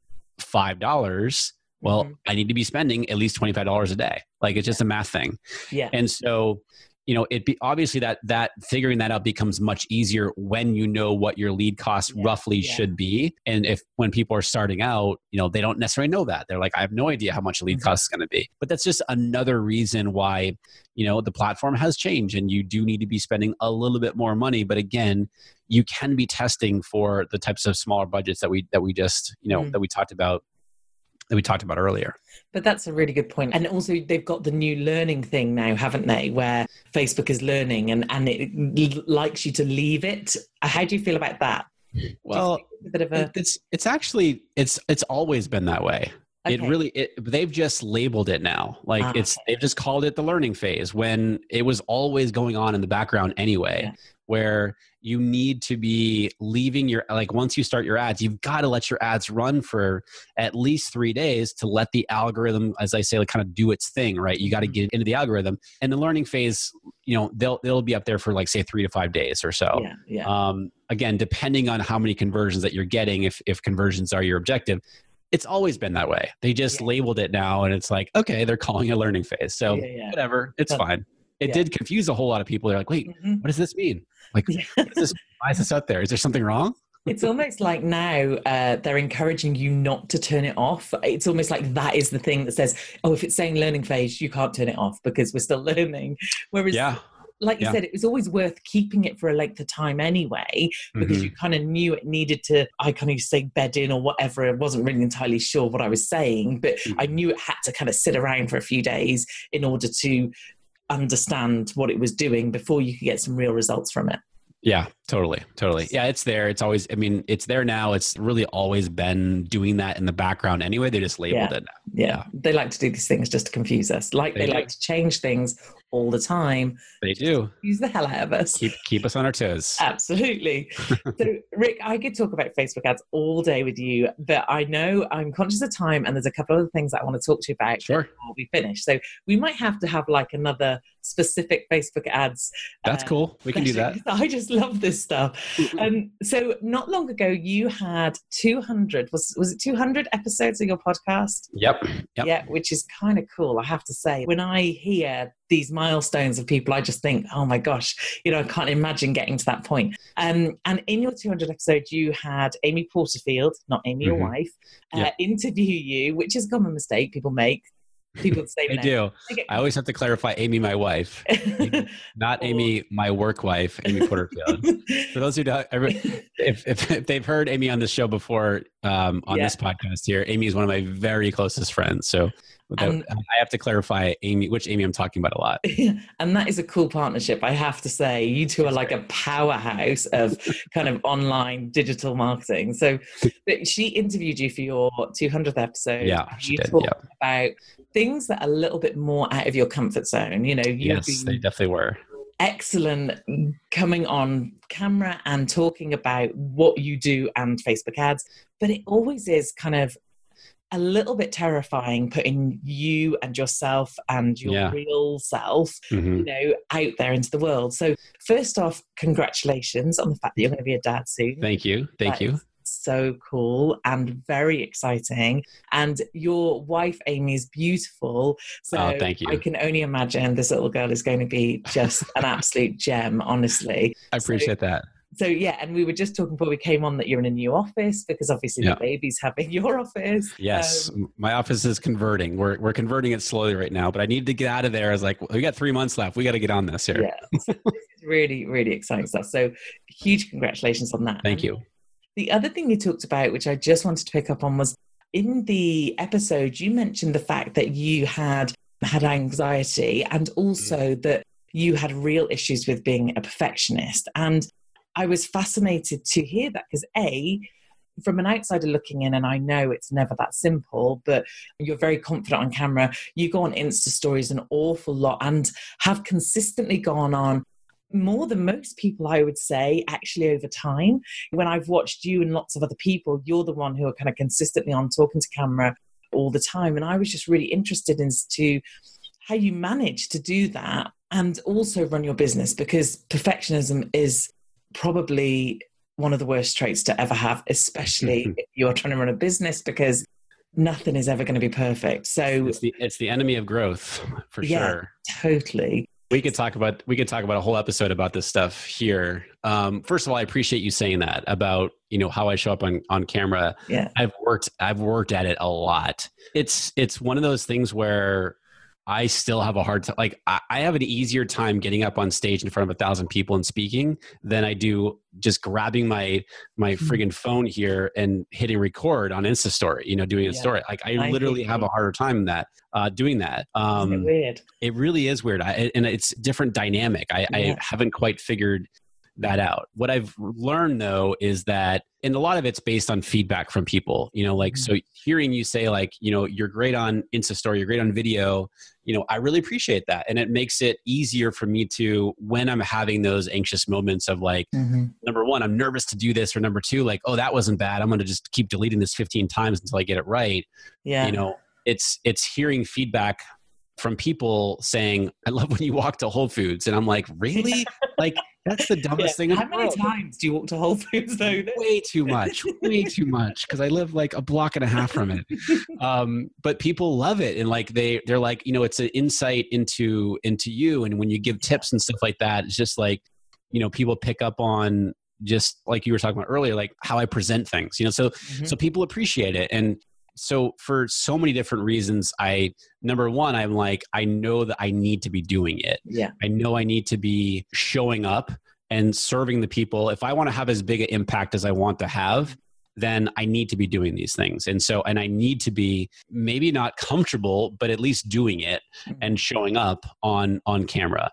[SPEAKER 3] $5, well, mm-hmm. I need to be spending at least $25 a day. Like it's just a math thing.
[SPEAKER 2] Yeah.
[SPEAKER 3] And so you know it be obviously that that figuring that out becomes much easier when you know what your lead cost yeah, roughly yeah. should be and if when people are starting out you know they don't necessarily know that they're like i have no idea how much lead mm-hmm. cost is going to be but that's just another reason why you know the platform has changed and you do need to be spending a little bit more money but again you can be testing for the types of smaller budgets that we that we just you know mm. that we talked about that we talked about earlier.
[SPEAKER 2] But that's a really good point. And also they've got the new learning thing now, haven't they? Where Facebook is learning and, and it likes you to leave it. How do you feel about that?
[SPEAKER 3] Well, a bit of a... it's it's actually it's it's always been that way. Okay. It really it, they've just labeled it now. Like ah, it's they've just called it the learning phase when it was always going on in the background anyway. Yeah where you need to be leaving your like once you start your ads you've got to let your ads run for at least three days to let the algorithm as i say like kind of do its thing right you got to mm-hmm. get into the algorithm and the learning phase you know they'll they'll be up there for like say three to five days or so
[SPEAKER 2] yeah, yeah.
[SPEAKER 3] Um, again depending on how many conversions that you're getting if if conversions are your objective it's always been that way. They just yeah. labeled it now, and it's like, okay, they're calling a learning phase. So yeah, yeah. whatever, it's fine. It did confuse a whole lot of people. They're like, wait, mm-hmm. what does this mean? Like, is this, why is this out there? Is there something wrong?
[SPEAKER 2] it's almost like now uh, they're encouraging you not to turn it off. It's almost like that is the thing that says, oh, if it's saying learning phase, you can't turn it off because we're still learning. Whereas, yeah. like you yeah. said, it was always worth keeping it for a length of time anyway because mm-hmm. you kind of knew it needed to, I kind of say bed in or whatever. I wasn't really entirely sure what I was saying, but mm-hmm. I knew it had to kind of sit around for a few days in order to understand what it was doing before you could get some real results from it.
[SPEAKER 3] Yeah, totally. Totally. Yeah, it's there. It's always, I mean, it's there now. It's really always been doing that in the background anyway. They just labeled
[SPEAKER 2] Yeah.
[SPEAKER 3] it now.
[SPEAKER 2] Yeah. They like to do these things just to confuse us. Like they,
[SPEAKER 3] They do.
[SPEAKER 2] like to change things all the time.
[SPEAKER 3] They do.
[SPEAKER 2] Use the hell out of us.
[SPEAKER 3] Keep keep us on our toes.
[SPEAKER 2] Absolutely. so, Rick, I could talk about Facebook ads all day with you, but I know I'm conscious of time and there's a couple of other things I want to talk to you about
[SPEAKER 3] Sure.
[SPEAKER 2] before we finish. So, we might have to have like another specific Facebook ads.
[SPEAKER 3] That's
[SPEAKER 2] uh,
[SPEAKER 3] cool. We can do that.
[SPEAKER 2] I just love this stuff. Um, so, not long ago, you had 200, was, was it 200 episodes of your podcast?
[SPEAKER 3] Yep. Yep.
[SPEAKER 2] Yeah, which is kind of cool, I have to say. When I hear these milestones of people, I just think, oh my gosh, you know, I can't imagine getting to that point. Um, and in your 200 episode, you had Amy Porterfield, not Amy, your
[SPEAKER 3] Mhm.
[SPEAKER 2] wife, uh,
[SPEAKER 3] Yeah.
[SPEAKER 2] interview you, which is a common mistake people make. People say,
[SPEAKER 3] I do.
[SPEAKER 2] Okay.
[SPEAKER 3] I always have to clarify Amy, my wife, not Amy, my work wife, Amy Porterfield. For those who don't, if, if, if they've heard Amy on this show before, um, on
[SPEAKER 2] Yeah.
[SPEAKER 3] this podcast here, Amy is one of my very closest friends. So without,
[SPEAKER 2] And-
[SPEAKER 3] I have to clarify Amy, which Amy I'm talking about a lot.
[SPEAKER 2] and that is a cool partnership, I have to say. You two are like a powerhouse of kind of online digital marketing. So, but she interviewed you for your 200th episode.
[SPEAKER 3] Yeah, she
[SPEAKER 2] you
[SPEAKER 3] did.
[SPEAKER 2] talked
[SPEAKER 3] Yeah.
[SPEAKER 2] about things that are a little bit more out of your comfort zone. You know, you've
[SPEAKER 3] Yes, they definitely were.
[SPEAKER 2] excellent coming on camera and talking about what you do and Facebook ads, but it always is kind of a little bit terrifying putting you and yourself and your
[SPEAKER 3] Yeah.
[SPEAKER 2] real self
[SPEAKER 3] Mhm.
[SPEAKER 2] you know out there into the world so first off congratulations on the fact that you're going to be a dad soon
[SPEAKER 3] Thank you. Thank
[SPEAKER 2] That
[SPEAKER 3] you.
[SPEAKER 2] so cool and very exciting and your wife amy is beautiful so
[SPEAKER 3] Oh, thank you.
[SPEAKER 2] i can only imagine this little girl is going to be just an absolute gem honestly
[SPEAKER 3] I appreciate that.
[SPEAKER 2] So yeah and we were just talking before we came on that you're in a new office because obviously
[SPEAKER 3] Yeah.
[SPEAKER 2] the baby's having your office
[SPEAKER 3] Yes,
[SPEAKER 2] Um,
[SPEAKER 3] my office is converting. We're we're converting it slowly right now, but I need to get out of there. I was like, we got three months left. We got to get on this here.
[SPEAKER 2] yeah this is really really exciting stuff so huge congratulations on that
[SPEAKER 3] Thank you.
[SPEAKER 2] The other thing you talked about, which I just wanted to pick up on, was in the episode you mentioned the fact that you had had anxiety and also that you had real issues with being a perfectionist. And I was fascinated to hear that because a from an outsider looking in, and I know it's never that simple, but you're very confident on camera. You go on Insta stories an awful lot and have consistently gone on more than most people, I would say, actually over time when I've watched you and lots of other people, you're the one who are kind of consistently on talking to camera all the time. And I was just really interested in as to how you manage to do that and also run your business because perfectionism is probably one of the worst traits to ever have, especially if you're trying to run a business because nothing is ever going to be perfect. So
[SPEAKER 3] It's the it's the enemy of growth for
[SPEAKER 2] Yeah.
[SPEAKER 3] sure.
[SPEAKER 2] totally.
[SPEAKER 3] We could talk about we could talk about a whole episode about this stuff here. Um, first of all, I appreciate you saying that about you know how I show up on on camera.
[SPEAKER 2] Yeah.
[SPEAKER 3] I've worked I've worked at it a lot. It's it's one of those things where I still have a hard time. Like I, I have an easier time getting up on stage in front of a thousand people and speaking than I do just grabbing my my
[SPEAKER 2] Mhm.
[SPEAKER 3] friggin' phone here and hitting record on Insta story. You know, doing a
[SPEAKER 2] Yeah.
[SPEAKER 3] story. Like I,
[SPEAKER 2] I
[SPEAKER 3] literally have a harder time that uh, doing that. Um,
[SPEAKER 2] weird.
[SPEAKER 3] it really is weird I, and it's different dynamic I, I haven't quite figured that out what i've learned though is that and a lot of it's based on feedback from people you know like
[SPEAKER 2] Mhm.
[SPEAKER 3] so hearing you say like you know you're great on insta story you're great on video you know i really appreciate that and it makes it easier for me to when i'm having those anxious moments of like
[SPEAKER 2] Mhm.
[SPEAKER 3] number one i'm nervous to do this or number two like oh that wasn't bad i'm going to just keep deleting this 15 times until i get it right
[SPEAKER 2] Yeah.
[SPEAKER 3] you know it's it's hearing feedback from people saying i love when you walk to whole foods and i'm like really like that's the dumbest
[SPEAKER 2] Yeah.
[SPEAKER 3] thing in
[SPEAKER 2] How many
[SPEAKER 3] world
[SPEAKER 2] times do you walk to Whole Foods though?
[SPEAKER 3] way too much way too much because i live like a block and a half from it um, but people love it and like they they're like you know it's an insight into into you and when you give tips and stuff like that it's just like you know people pick up on just like you were talking about earlier like how i present things you know so
[SPEAKER 2] Mhm.
[SPEAKER 3] so people appreciate it and so for so many different reasons i number one i'm like i know that i need to be doing it
[SPEAKER 2] yeah.
[SPEAKER 3] i know i need to be showing up and serving the people if i want to have as big an impact as i want to have then I need to be doing these things. And so, and I need to be maybe not comfortable, but at least doing it
[SPEAKER 2] Mm-hmm.
[SPEAKER 3] and showing up on on camera.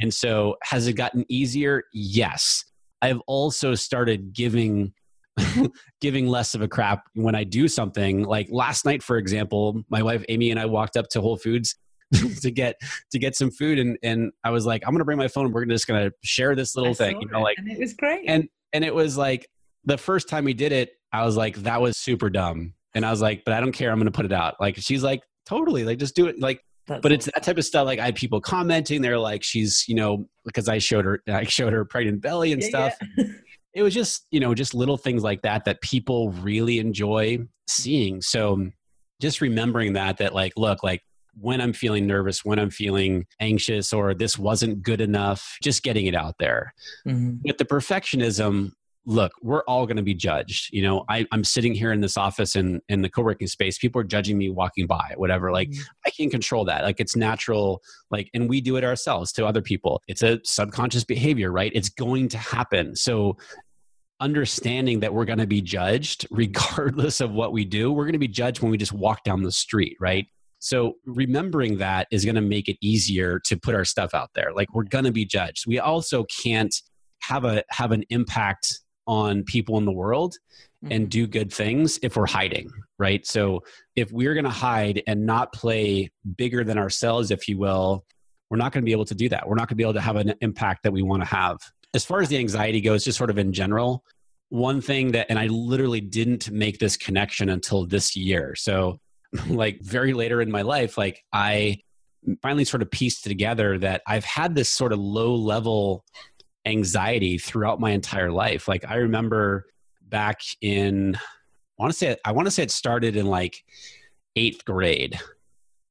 [SPEAKER 3] And so, has it gotten easier? Yes. I've also started giving giving less of a crap when I do something. Like last night, for example, my wife Amy and I walked up to Whole Foods to get to get some food, and and I was like, I'm gonna bring my phone. We're just gonna share this little
[SPEAKER 2] I
[SPEAKER 3] thing, you know, like
[SPEAKER 2] and it was great.
[SPEAKER 3] and and it was like the first time we did it, I was like, that was super dumb, and I was like, but I don't care. I'm gonna put it out. Like she's like, totally, like just do it. Like
[SPEAKER 2] That's
[SPEAKER 3] but it's that type of stuff like i had people commenting they're like she's you know because i showed her i showed her pregnant belly and
[SPEAKER 2] Yeah,
[SPEAKER 3] stuff
[SPEAKER 2] yeah.
[SPEAKER 3] it was just you know just little things like that that people really enjoy seeing so just remembering that that like look like when i'm feeling nervous when i'm feeling anxious or this wasn't good enough just getting it out there
[SPEAKER 2] Mhm.
[SPEAKER 3] with the perfectionism look we're all going to be judged you know I, i'm sitting here in this office in in the co-working space people are judging me walking by whatever like
[SPEAKER 2] Mhm.
[SPEAKER 3] I can't control that. Like it's natural, like, and we do it ourselves to other people. It's a subconscious behavior, right? It's going to happen. So understanding that we're going to be judged regardless of what we do, we're going to be judged when we just walk down the street, right? So remembering that is going to make it easier to put our stuff out there. Like we're going to be judged. We also can't have a have an impact on people in the world and mm-hmm. do good things if we're hiding, right? So if we're going to hide and not play bigger than ourselves, if you will, we're not going to be able to do that. We're not going to be able to have an impact that we want to have. As far as the anxiety goes, just sort of in general, one thing that, and I literally didn't make this connection until this year. So, like, very later in my life, like, I finally sort of pieced together that I've had this sort of low level anxiety throughout my entire life. Like, I remember back in I want to say I want to say it started in like eighth grade,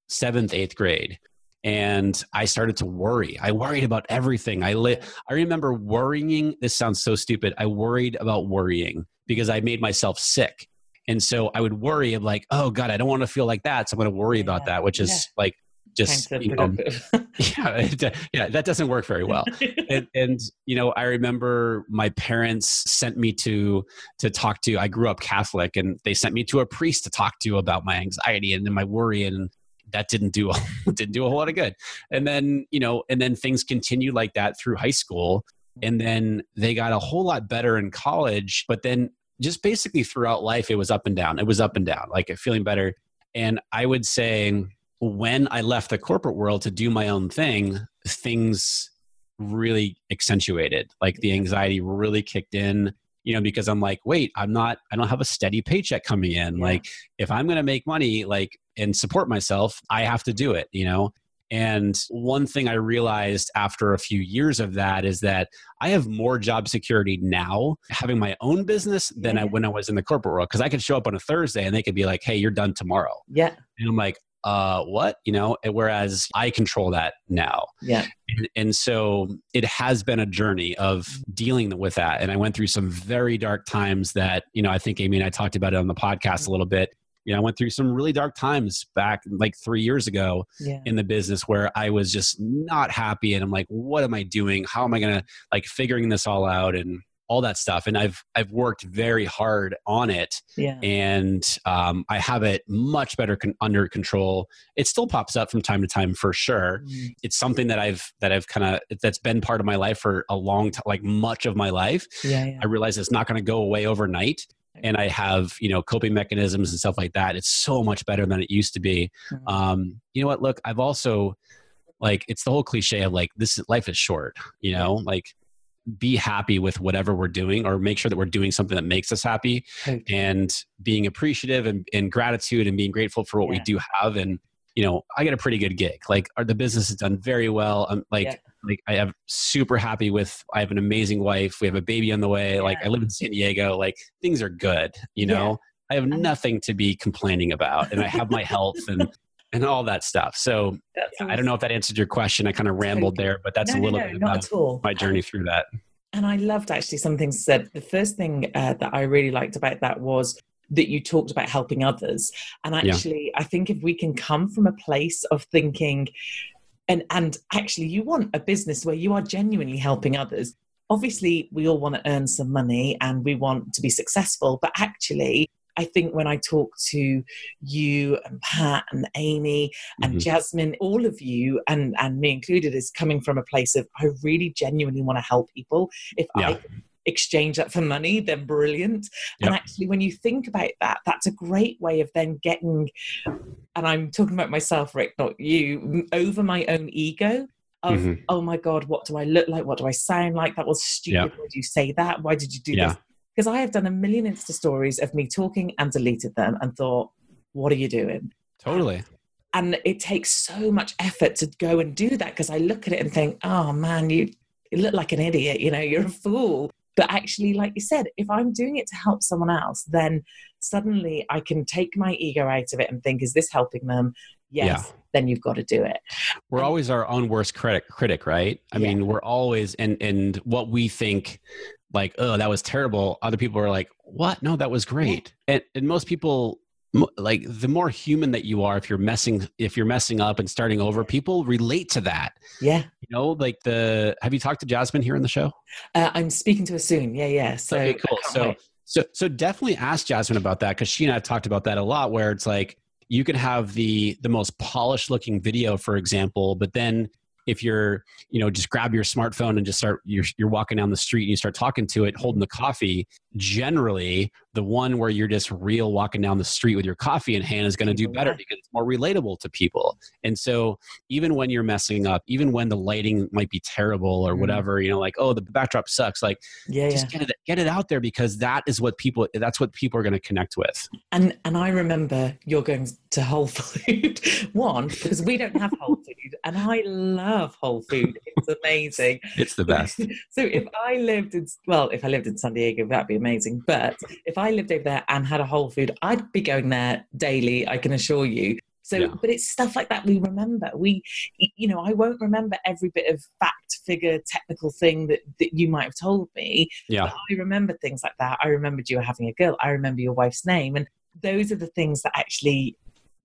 [SPEAKER 3] seventh, eighth grade. And I started to worry. I worried about everything. I li- I remember worrying. This sounds so stupid. I worried about worrying because I made myself sick. And so I would worry of like, oh God, I don't want to feel like that. So I'm going to worry about
[SPEAKER 2] Yeah,
[SPEAKER 3] that, which is
[SPEAKER 2] yeah.
[SPEAKER 3] like just, you know, yeah, it- uh, yeah, that doesn't work very well. And, and you know i remember my parents sent me to to talk to i grew up catholic and they sent me to a priest to talk to about my anxiety and then my worry and that didn't do didn't do a whole lot of good. And then you know and then things continued like that through high school and then they got a whole lot better in college but then just basically throughout life it was up and down it was up and down like feeling better. And i would say when i left the corporate world to do my own thing things really accentuated. Like the anxiety really kicked in you know because i'm like wait i'm not i don't have a steady paycheck coming in.
[SPEAKER 2] Yeah.
[SPEAKER 3] like if i'm going to make money like and support myself i have to do it you know? And one thing i realized after a few years of that is that i have more job security now having my own business than I, when i was in the corporate world because i could show up on a thursday and they could be like hey you're done tomorrow.
[SPEAKER 2] Yeah,
[SPEAKER 3] and i'm like uh what you know whereas i control that now
[SPEAKER 2] yeah,
[SPEAKER 3] and, and so it has been a journey of dealing with that. And I went through some very dark times that, you know, I think Amy and I talked about it on the podcast a little bit. You know, I went through some really dark times back like three years ago
[SPEAKER 2] yeah.
[SPEAKER 3] in the business where I was just not happy. And I'm like, what am I doing? How am I to like figuring this all out and all that stuff? And I've, I've worked very hard on it
[SPEAKER 2] yeah.
[SPEAKER 3] and um, I have it much better con- under control. It still pops up from time to time for sure.
[SPEAKER 2] Mm,
[SPEAKER 3] It's something that I've that I've kind of that's been part of my life for a long time, like much of my life.
[SPEAKER 2] Yeah, yeah.
[SPEAKER 3] I realize it's not going to go away overnight, and I have you know coping mechanisms and stuff like that. It's so much better than it used to be.
[SPEAKER 2] Mhm.
[SPEAKER 3] Um, you know what? Look, I've also like it's the whole cliche of like this is- life is short. You know, like be happy with whatever we're doing or make sure that we're doing something that makes us happy and being appreciative and, and gratitude and being grateful for what we do have. And you know i get a pretty good gig. Like our, the business has done very well. I'm like
[SPEAKER 2] Yeah.
[SPEAKER 3] like i am super happy with i have an amazing wife. We have a baby on the way. Like i live in san diego. Like things are good you
[SPEAKER 2] Yeah.
[SPEAKER 3] know? I have nothing to be complaining about. And i have my health and and all that stuff so i don't know if that answered your question i kind of rambled there but that's
[SPEAKER 2] no,
[SPEAKER 3] a little
[SPEAKER 2] no,
[SPEAKER 3] bit
[SPEAKER 2] not
[SPEAKER 3] about
[SPEAKER 2] at all.
[SPEAKER 3] my journey through that
[SPEAKER 2] And I loved actually some things said. The first thing uh, that I really liked about that was that you talked about helping others. And
[SPEAKER 3] Yeah.
[SPEAKER 2] actually, I think if we can come from a place of thinking, and and actually, you want a business where you are genuinely helping others. obviously we all want to earn some money and we want to be successful, but actually, I think when I talk to you and Pat and Amy and
[SPEAKER 3] Mm-hmm.
[SPEAKER 2] Jasmine, all of you and, and me included is coming from a place of I really genuinely want to help people. If I
[SPEAKER 3] Yeah.
[SPEAKER 2] can exchange that for money, then brilliant. And actually, when you think about that, that's a great way of then getting, and I'm talking about myself, Rick, not you, over my own ego of,
[SPEAKER 3] Mhm.
[SPEAKER 2] oh my God, what do I look like? What do I sound like? That was stupid. Why did you say that? Why did you do
[SPEAKER 3] Yeah.
[SPEAKER 2] this? Because I have done a million Insta stories of me talking and deleted them and thought, what are you doing?
[SPEAKER 3] Totally.
[SPEAKER 2] And it takes so much effort to go and do that because I look at it and think, oh man, you, you look like an idiot, you know, you're a fool. But actually, like you said, if I'm doing it to help someone else, then suddenly I can take my ego out of it and think, is this helping them? Yes, then you've got to do it.
[SPEAKER 3] we're
[SPEAKER 2] And-
[SPEAKER 3] always our own worst critic critic right i
[SPEAKER 2] Yeah.
[SPEAKER 3] mean we're always and and what we think like oh that was terrible other people are like what no that was great and and most people like the more human that you are if you're messing if you're messing up and starting over people relate to that
[SPEAKER 2] Yeah.
[SPEAKER 3] you know like the have you talked to jasmine here in the show
[SPEAKER 2] Uh, I'm speaking to her soon. Yeah, yeah. So,
[SPEAKER 3] okay cool so
[SPEAKER 2] wait.
[SPEAKER 3] so so definitely ask jasmine about that because she and i've talked about that a lot where it's like you could have the the most polished looking video for example but then if you're you know just grab your smartphone and just start you're, you're walking down the street and you start talking to it holding the coffee generally the one where you're just real walking down the street with your coffee in hand is going to do better because it's more relatable to people and so even when you're messing up even when the lighting might be terrible or
[SPEAKER 2] Mm.
[SPEAKER 3] whatever you know like oh the backdrop sucks like
[SPEAKER 2] yeah, yeah.
[SPEAKER 3] just get it get it out there because that is what people that's what people are going to connect with
[SPEAKER 2] And and I remember you're going to Whole Food one because we don't have Whole Food, and I love Whole Food. It's amazing.
[SPEAKER 3] it's the best
[SPEAKER 2] so if I lived in well, if I lived in San Diego, that'd be amazing. But if I lived over there and had a Whole Food, I'd be going there daily. I can assure you. So,
[SPEAKER 3] Yeah.
[SPEAKER 2] but it's stuff like that we remember. We, you know, I won't remember every bit of fact, figure, technical thing that, that you might have told me.
[SPEAKER 3] yeah
[SPEAKER 2] But I remember things like that. I remembered you were having a girl. I remember your wife's name. And those are the things that actually,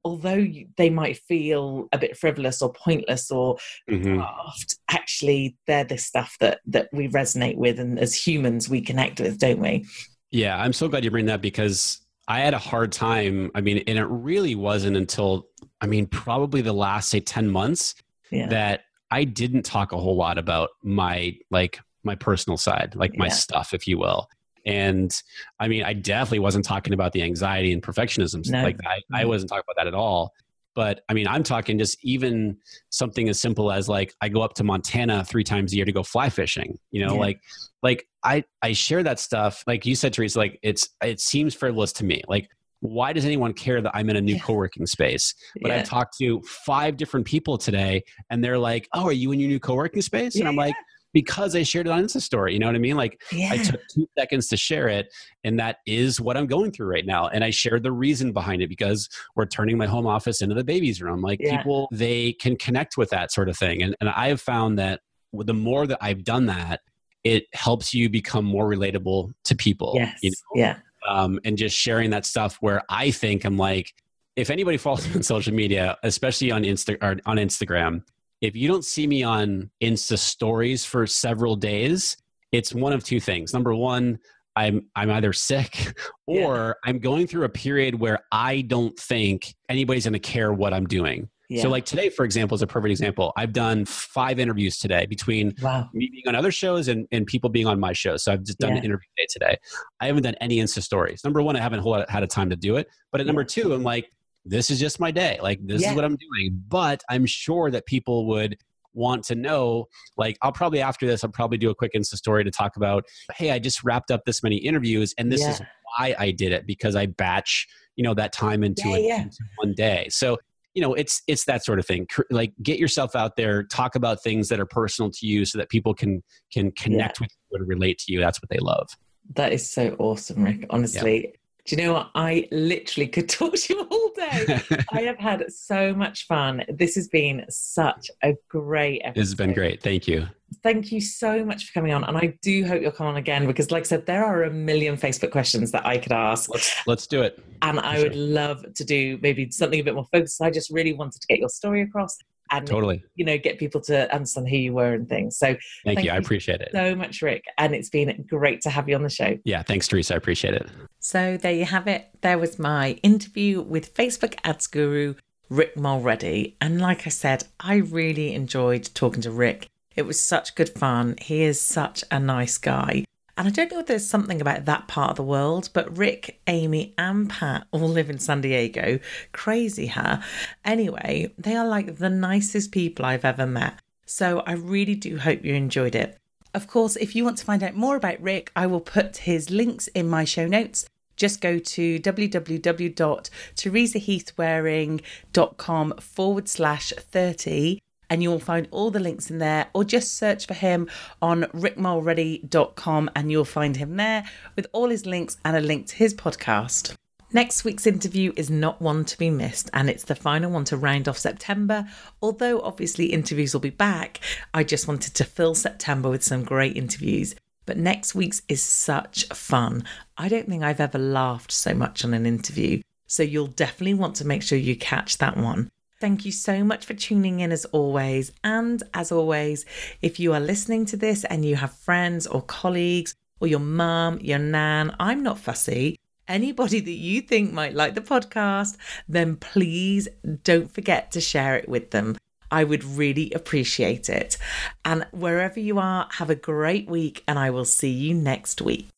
[SPEAKER 2] although they might feel a bit frivolous or pointless or
[SPEAKER 3] Mhm.
[SPEAKER 2] daft, actually they're the stuff that, that we resonate with. And as humans, we connect with, don't we?
[SPEAKER 3] Yeah i'm so glad you bring that because i had a hard time i mean and it really wasn't until i mean probably the last say 10 months
[SPEAKER 2] Yeah.
[SPEAKER 3] that i didn't talk a whole lot about my like my personal side like my
[SPEAKER 2] Yeah.
[SPEAKER 3] stuff if you will and i mean i definitely wasn't talking about the anxiety and perfectionism
[SPEAKER 2] No.
[SPEAKER 3] like I, I
[SPEAKER 2] mm-hmm.
[SPEAKER 3] wasn't talking about that at all but i mean i'm talking just even something as simple as like i go up to montana three times a year to go fly fishing you know
[SPEAKER 2] Yeah.
[SPEAKER 3] like like i i share that stuff like you said teresa like it's it seems frivolous to me like why does anyone care that i'm in a new
[SPEAKER 2] Yeah.
[SPEAKER 3] co-working space but
[SPEAKER 2] yeah.
[SPEAKER 3] i've talked to five different people today and they're like oh are you in your new co-working space and i'm like because i shared it on insta story you know what i mean like
[SPEAKER 2] yeah.
[SPEAKER 3] I took two seconds to share it, and that is what I'm going through right now. And I shared the reason behind it because we're turning my home office into the baby's room. Like
[SPEAKER 2] Yeah.
[SPEAKER 3] people, they can connect with that sort of thing. And, and I have found that the more that I've done that, it helps you become more relatable to people.
[SPEAKER 2] yes.
[SPEAKER 3] You know?
[SPEAKER 2] Yeah.
[SPEAKER 3] um, and just sharing that stuff where I think I'm like, if anybody follows me on social media, especially on Insta or on Instagram, if you don't see me on Insta stories for several days, it's one of two things. Number one, I'm I'm either sick
[SPEAKER 2] Yeah.
[SPEAKER 3] or I'm going through a period where I don't think anybody's going to care what I'm doing.
[SPEAKER 2] Yeah.
[SPEAKER 3] So like today, for example, is a perfect example. I've done five interviews today between
[SPEAKER 2] wow.
[SPEAKER 3] me being on other shows and, and people being on my show. So I've just done
[SPEAKER 2] Yeah.
[SPEAKER 3] an interview day today. I haven't done any Insta stories. Number one, I haven't had a time to do it. But at number two, I'm like, this is just my day. Like this
[SPEAKER 2] Yeah.
[SPEAKER 3] is what I'm doing. But I'm sure that people would want to know like i'll probably after this i'll probably do a quick insta story to talk about hey i just wrapped up this many interviews and this is why i did it because i batch you know that time into,
[SPEAKER 2] Yeah,
[SPEAKER 3] it,
[SPEAKER 2] yeah.
[SPEAKER 3] into one day so you know it's it's that sort of thing like get yourself out there talk about things that are personal to you so that people can can connect with you and relate to you that's what they love
[SPEAKER 2] That is so awesome, Rick. Honestly. Do you know what? I literally could talk to you all day. I have had so much fun. This has been such a great episode.
[SPEAKER 3] this has been great thank you
[SPEAKER 2] Thank you so much for coming on. And I do hope you'll come on again because, like I said, there are a million Facebook questions that I could ask.
[SPEAKER 3] let's let's do it
[SPEAKER 2] And I
[SPEAKER 3] For
[SPEAKER 2] would love to do maybe something a bit more focused. I just really wanted to get your story across. And
[SPEAKER 3] Totally.
[SPEAKER 2] you know get people to understand who you were and things. So
[SPEAKER 3] Thank,
[SPEAKER 2] Thank
[SPEAKER 3] you. I
[SPEAKER 2] you
[SPEAKER 3] appreciate it.
[SPEAKER 2] so much, Rick, and it's been great to have you on the show.
[SPEAKER 3] Yeah. Thanks, Teresa. I appreciate it.
[SPEAKER 2] So there you have it. There was my interview with Facebook ads guru Rick Mulready. And like I said, I really enjoyed talking to Rick. It was such good fun. He is such a nice guy. And I don't know if there's something about that part of the world, but Rick, Amy, and Pat all live in San Diego. Crazy, huh? Anyway, they are like the nicest people I've ever met. So I really do hope you enjoyed it.
[SPEAKER 4] Of course, if you want to find out more about Rick, I will put his links in my show notes. Just go to www.teresaheathwareing.com forward slash 30 and you will find all the links in there, or just search for him on rickmulready.com and you'll find him there with all his links and a link to his podcast.
[SPEAKER 2] Next week's interview is not one to be missed, and it's the final one to round off September. Although obviously interviews will be back, I just wanted to fill September with some great interviews. But next week's is such fun. I don't think I've ever laughed so much on an interview, so you'll definitely want to make sure you catch that one. Thank you so much for tuning in as always. And as always, if you are listening to this and you have friends or colleagues or your mum, your nan, I'm not fussy, anybody that you think might like the podcast, then please don't forget to share it with them. I would really appreciate it. And wherever you are, have a great week, and I will see you next week.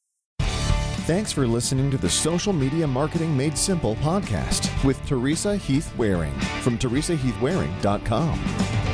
[SPEAKER 1] Thanks for listening to the Social Media Marketing Made Simple podcast with Teresa Heath Wareing from teresaheathwareing.com.